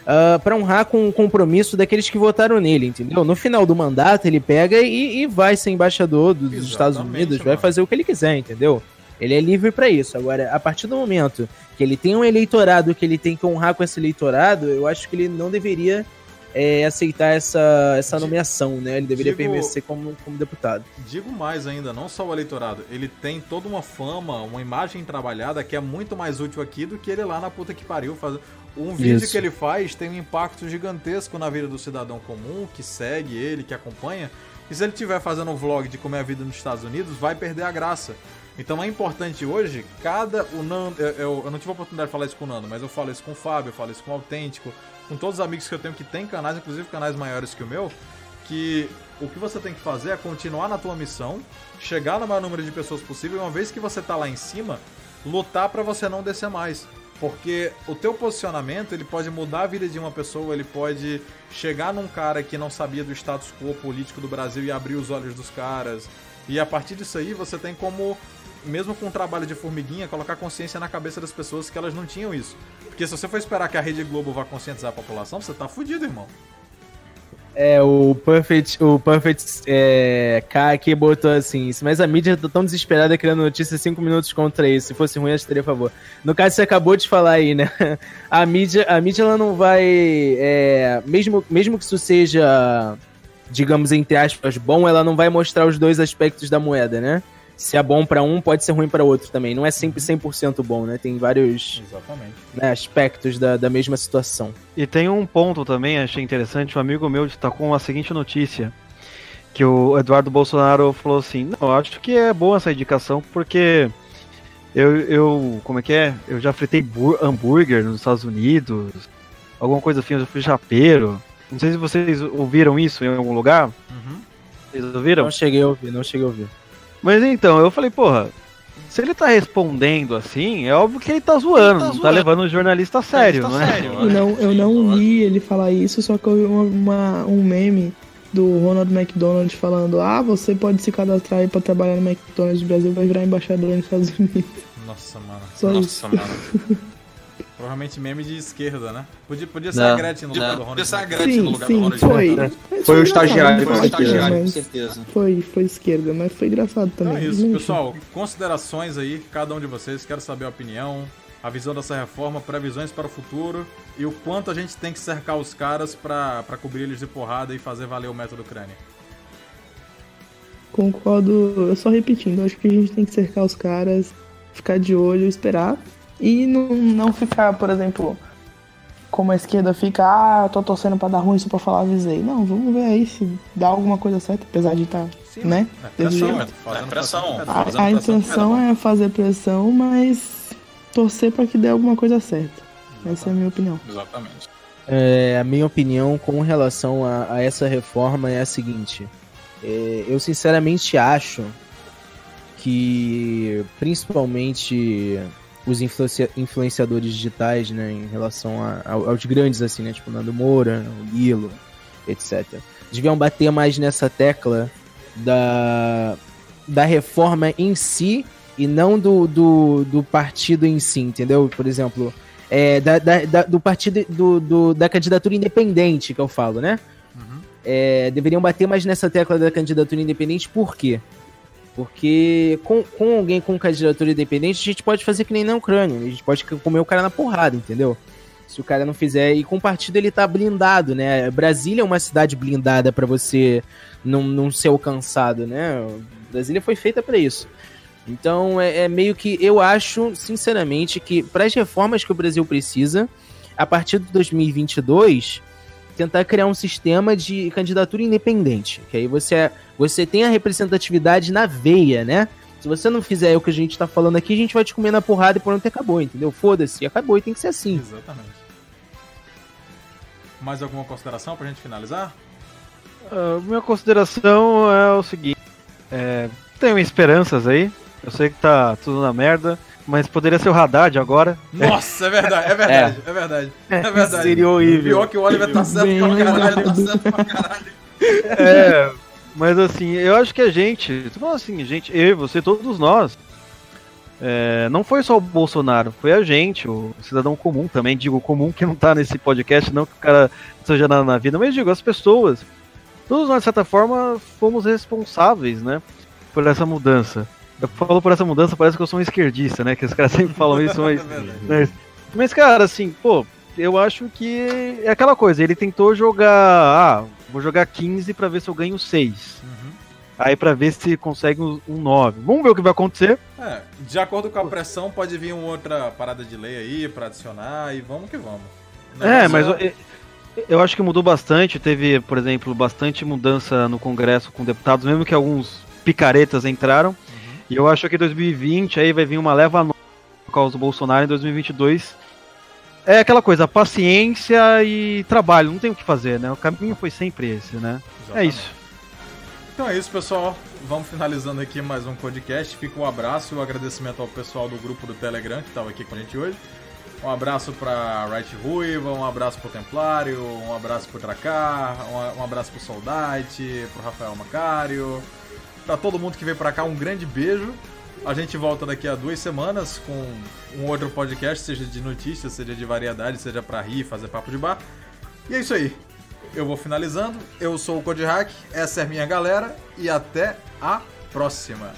Ah, pra honrar com o compromisso daqueles que votaram nele, entendeu? No final do mandato, ele pega e, e vai ser embaixador dos Estados Unidos, vai mano. fazer o que ele quiser, entendeu? Ele é livre pra isso. Agora, a partir do momento que ele tem um eleitorado que ele tem que honrar com esse eleitorado, eu acho que ele não deveria é, aceitar essa, essa nomeação, né? Ele deveria digo- permanecer como, como deputado. Digo mais ainda, não só o eleitorado, ele tem toda uma fama, uma imagem trabalhada que é muito mais útil aqui do que ele lá na puta que pariu fazer. Um vídeo Isso. que ele faz tem um impacto gigantesco na vida do cidadão comum que segue ele, que acompanha. E se ele estiver fazendo um vlog de como é a vida nos Estados Unidos, vai perder a graça. Então é importante hoje, cada. O Nando, eu, eu- eu não tive a oportunidade de falar isso com o Nando, mas eu falo isso com o Fábio, eu falo isso com o Autêntico, com todos os amigos que eu tenho que tem canais, inclusive canais maiores que o meu, que o que você tem que fazer é continuar na tua missão, chegar no maior número de pessoas possível, e uma vez que você tá lá em cima, lutar pra você não descer mais. Porque o teu posicionamento, ele pode mudar a vida de uma pessoa, ele pode chegar num cara que não sabia do status quo político do Brasil e abrir os olhos dos caras. E a partir disso aí, você tem como, mesmo com um trabalho de formiguinha, colocar consciência na cabeça das pessoas que elas não tinham isso. Porque se você for esperar que a Rede Globo vá conscientizar a população, você tá fudido, irmão. É, o Perfect, o Perfect é, K aqui botou assim, mas a mídia tá tão desesperada criando notícias 5 minutos contra isso. Se fosse ruim, eu estaria a favor. No caso, você acabou de falar aí, né? [LAUGHS] A mídia, a mídia ela não vai. é, mesmo, mesmo que isso seja, digamos, entre aspas, bom, ela não vai mostrar os dois aspectos da moeda, né? Se é bom pra um, pode ser ruim pra outro também. Não é sempre 100% bom, né? Tem vários né, aspectos da, da mesma situação. E tem um ponto também, achei interessante, um amigo meu destacou a seguinte notícia. Que o Eduardo Bolsonaro falou assim, não, eu acho que é boa essa indicação, porque eu, eu como é que é? Eu já fritei hambúrguer nos Estados Unidos, alguma coisa assim, eu já fui japeiro. Não sei se vocês ouviram isso em algum lugar. Vocês ouviram? Não cheguei a ouvir, não cheguei a ouvir. Mas então, eu falei, porra, se ele tá respondendo assim, é óbvio que ele tá zoando, não tá levando o jornalista a sério, não é? Eu não, eu não li ele falar isso, só que eu vi uma, uma- um meme do Ronald McDonald falando: Ah, você pode se cadastrar aí pra trabalhar no McDonald's do Brasil, vai virar embaixador nos Estados Unidos. Nossa, mano. Só Nossa, isso. mano. [LAUGHS] Provavelmente meme de esquerda, né? Podia, podia ser Não, a Gretchen no lugar do Ronald. Podia ser a. Gretchen Sim, no lugar sim, do Ronald foi. McDonald. Mas Foi o estagiário, foi foi o estagiário, com certeza. Foi, foi esquerda, mas foi engraçado também. Então é isso, pessoal. Considerações aí, cada um de vocês. Quero saber a opinião, a visão dessa reforma, previsões para o futuro e o quanto a gente tem que cercar os caras pra, pra cobrir eles de porrada e fazer valer o método Crânio. Concordo, eu só repetindo, acho que a gente tem que cercar os caras, ficar de olho, esperar e não, não ficar, por exemplo, como a esquerda fica, ah, tô torcendo pra dar ruim só pra falar avisei. Não, vamos ver aí se dá alguma coisa certa, apesar de estar Sim, né? é pressão, é, fazendo É pressão. pressão. A, a pressão. intenção é fazer pressão, mas torcer pra que dê alguma coisa certa. Essa é a minha opinião. Exatamente. É, a minha opinião com relação a, a essa reforma é a seguinte. É, eu sinceramente acho que principalmente os influencia- influenciadores digitais, né, em relação a- ao- aos grandes assim, né, tipo Nando Moura, o Guilo, etc. Deviam bater mais nessa tecla da, da reforma em si e não do, do, do partido em si, entendeu? Por exemplo, é, da, da- da- do partido do, do- da candidatura independente que eu falo, né? É, deveriam bater mais nessa tecla da candidatura independente, por quê? Porque com, com alguém com candidatura independente, a gente pode fazer que nem na Ucrânia, a gente pode comer o cara na porrada, entendeu? Se o cara não fizer. E com o partido ele tá blindado, né? Brasília é uma cidade blindada pra você não, não ser alcançado, né? Brasília foi feita pra isso. Então é, é meio que eu acho, sinceramente, que para as reformas que o Brasil precisa, a partir de 2022, tentar criar um sistema de candidatura independente, que aí você você tem a representatividade na veia, né? Se você não fizer o que a gente tá falando aqui, a gente vai te comer na porrada e pronto, acabou, entendeu? Foda-se, acabou e tem que ser assim. Exatamente. Mais alguma consideração pra gente finalizar? A minha consideração é o seguinte: é, tenho esperanças aí. Eu sei que tá tudo na merda, mas poderia ser o Haddad agora. Nossa, é verdade, é verdade, é, verdade. É verdade. Seria horrível. Pior que o Oliver tá certo pra caralho, tá certo pra caralho. É, mas assim, eu acho que a gente, assim, gente, eu e você, todos nós, é, não foi só o Bolsonaro, foi a gente, o cidadão comum também, digo comum que não tá nesse podcast, não que o cara seja nada na vida, mas digo, as pessoas, todos nós, de certa forma, fomos responsáveis, né, por essa mudança. Eu falo por essa mudança, parece que eu sou um esquerdista, né, que os caras sempre falam isso, mas... [LAUGHS] mas, mas, cara, assim, pô, eu acho que é aquela coisa, ele tentou jogar, ah, vou jogar 15 pra ver se eu ganho 6. Aí pra ver se consegue um um 9. Vamos ver o que vai acontecer. É, de acordo com a pressão, pode vir uma outra parada de lei aí pra adicionar e vamos que vamos. É, mas eu, eu acho que mudou bastante. Teve, por exemplo, bastante mudança no Congresso com deputados, mesmo que alguns picaretas entraram. E eu acho que 2020 aí vai vir uma leva nova por causa do Bolsonaro em 2022. É aquela coisa, paciência e trabalho, não tem o que fazer, né? O caminho foi sempre esse, né? É Exatamente. isso. Então é isso, pessoal. Vamos finalizando aqui mais um podcast. Fica um abraço e um agradecimento ao pessoal do grupo do Telegram que estava aqui com a gente hoje. Um abraço pra Right Ruiva, um abraço pro Templário, um abraço pro Dracar, um, abraço pro Soldate, pro Rafael Macário, pra todo mundo que veio pra cá, um grande beijo. A gente volta daqui a duas semanas com um outro podcast, seja de notícias, seja de variedade, seja pra rir, fazer papo de bar. E é isso aí. Eu vou finalizando. Eu sou o Code Hack, essa é a minha galera e até a próxima.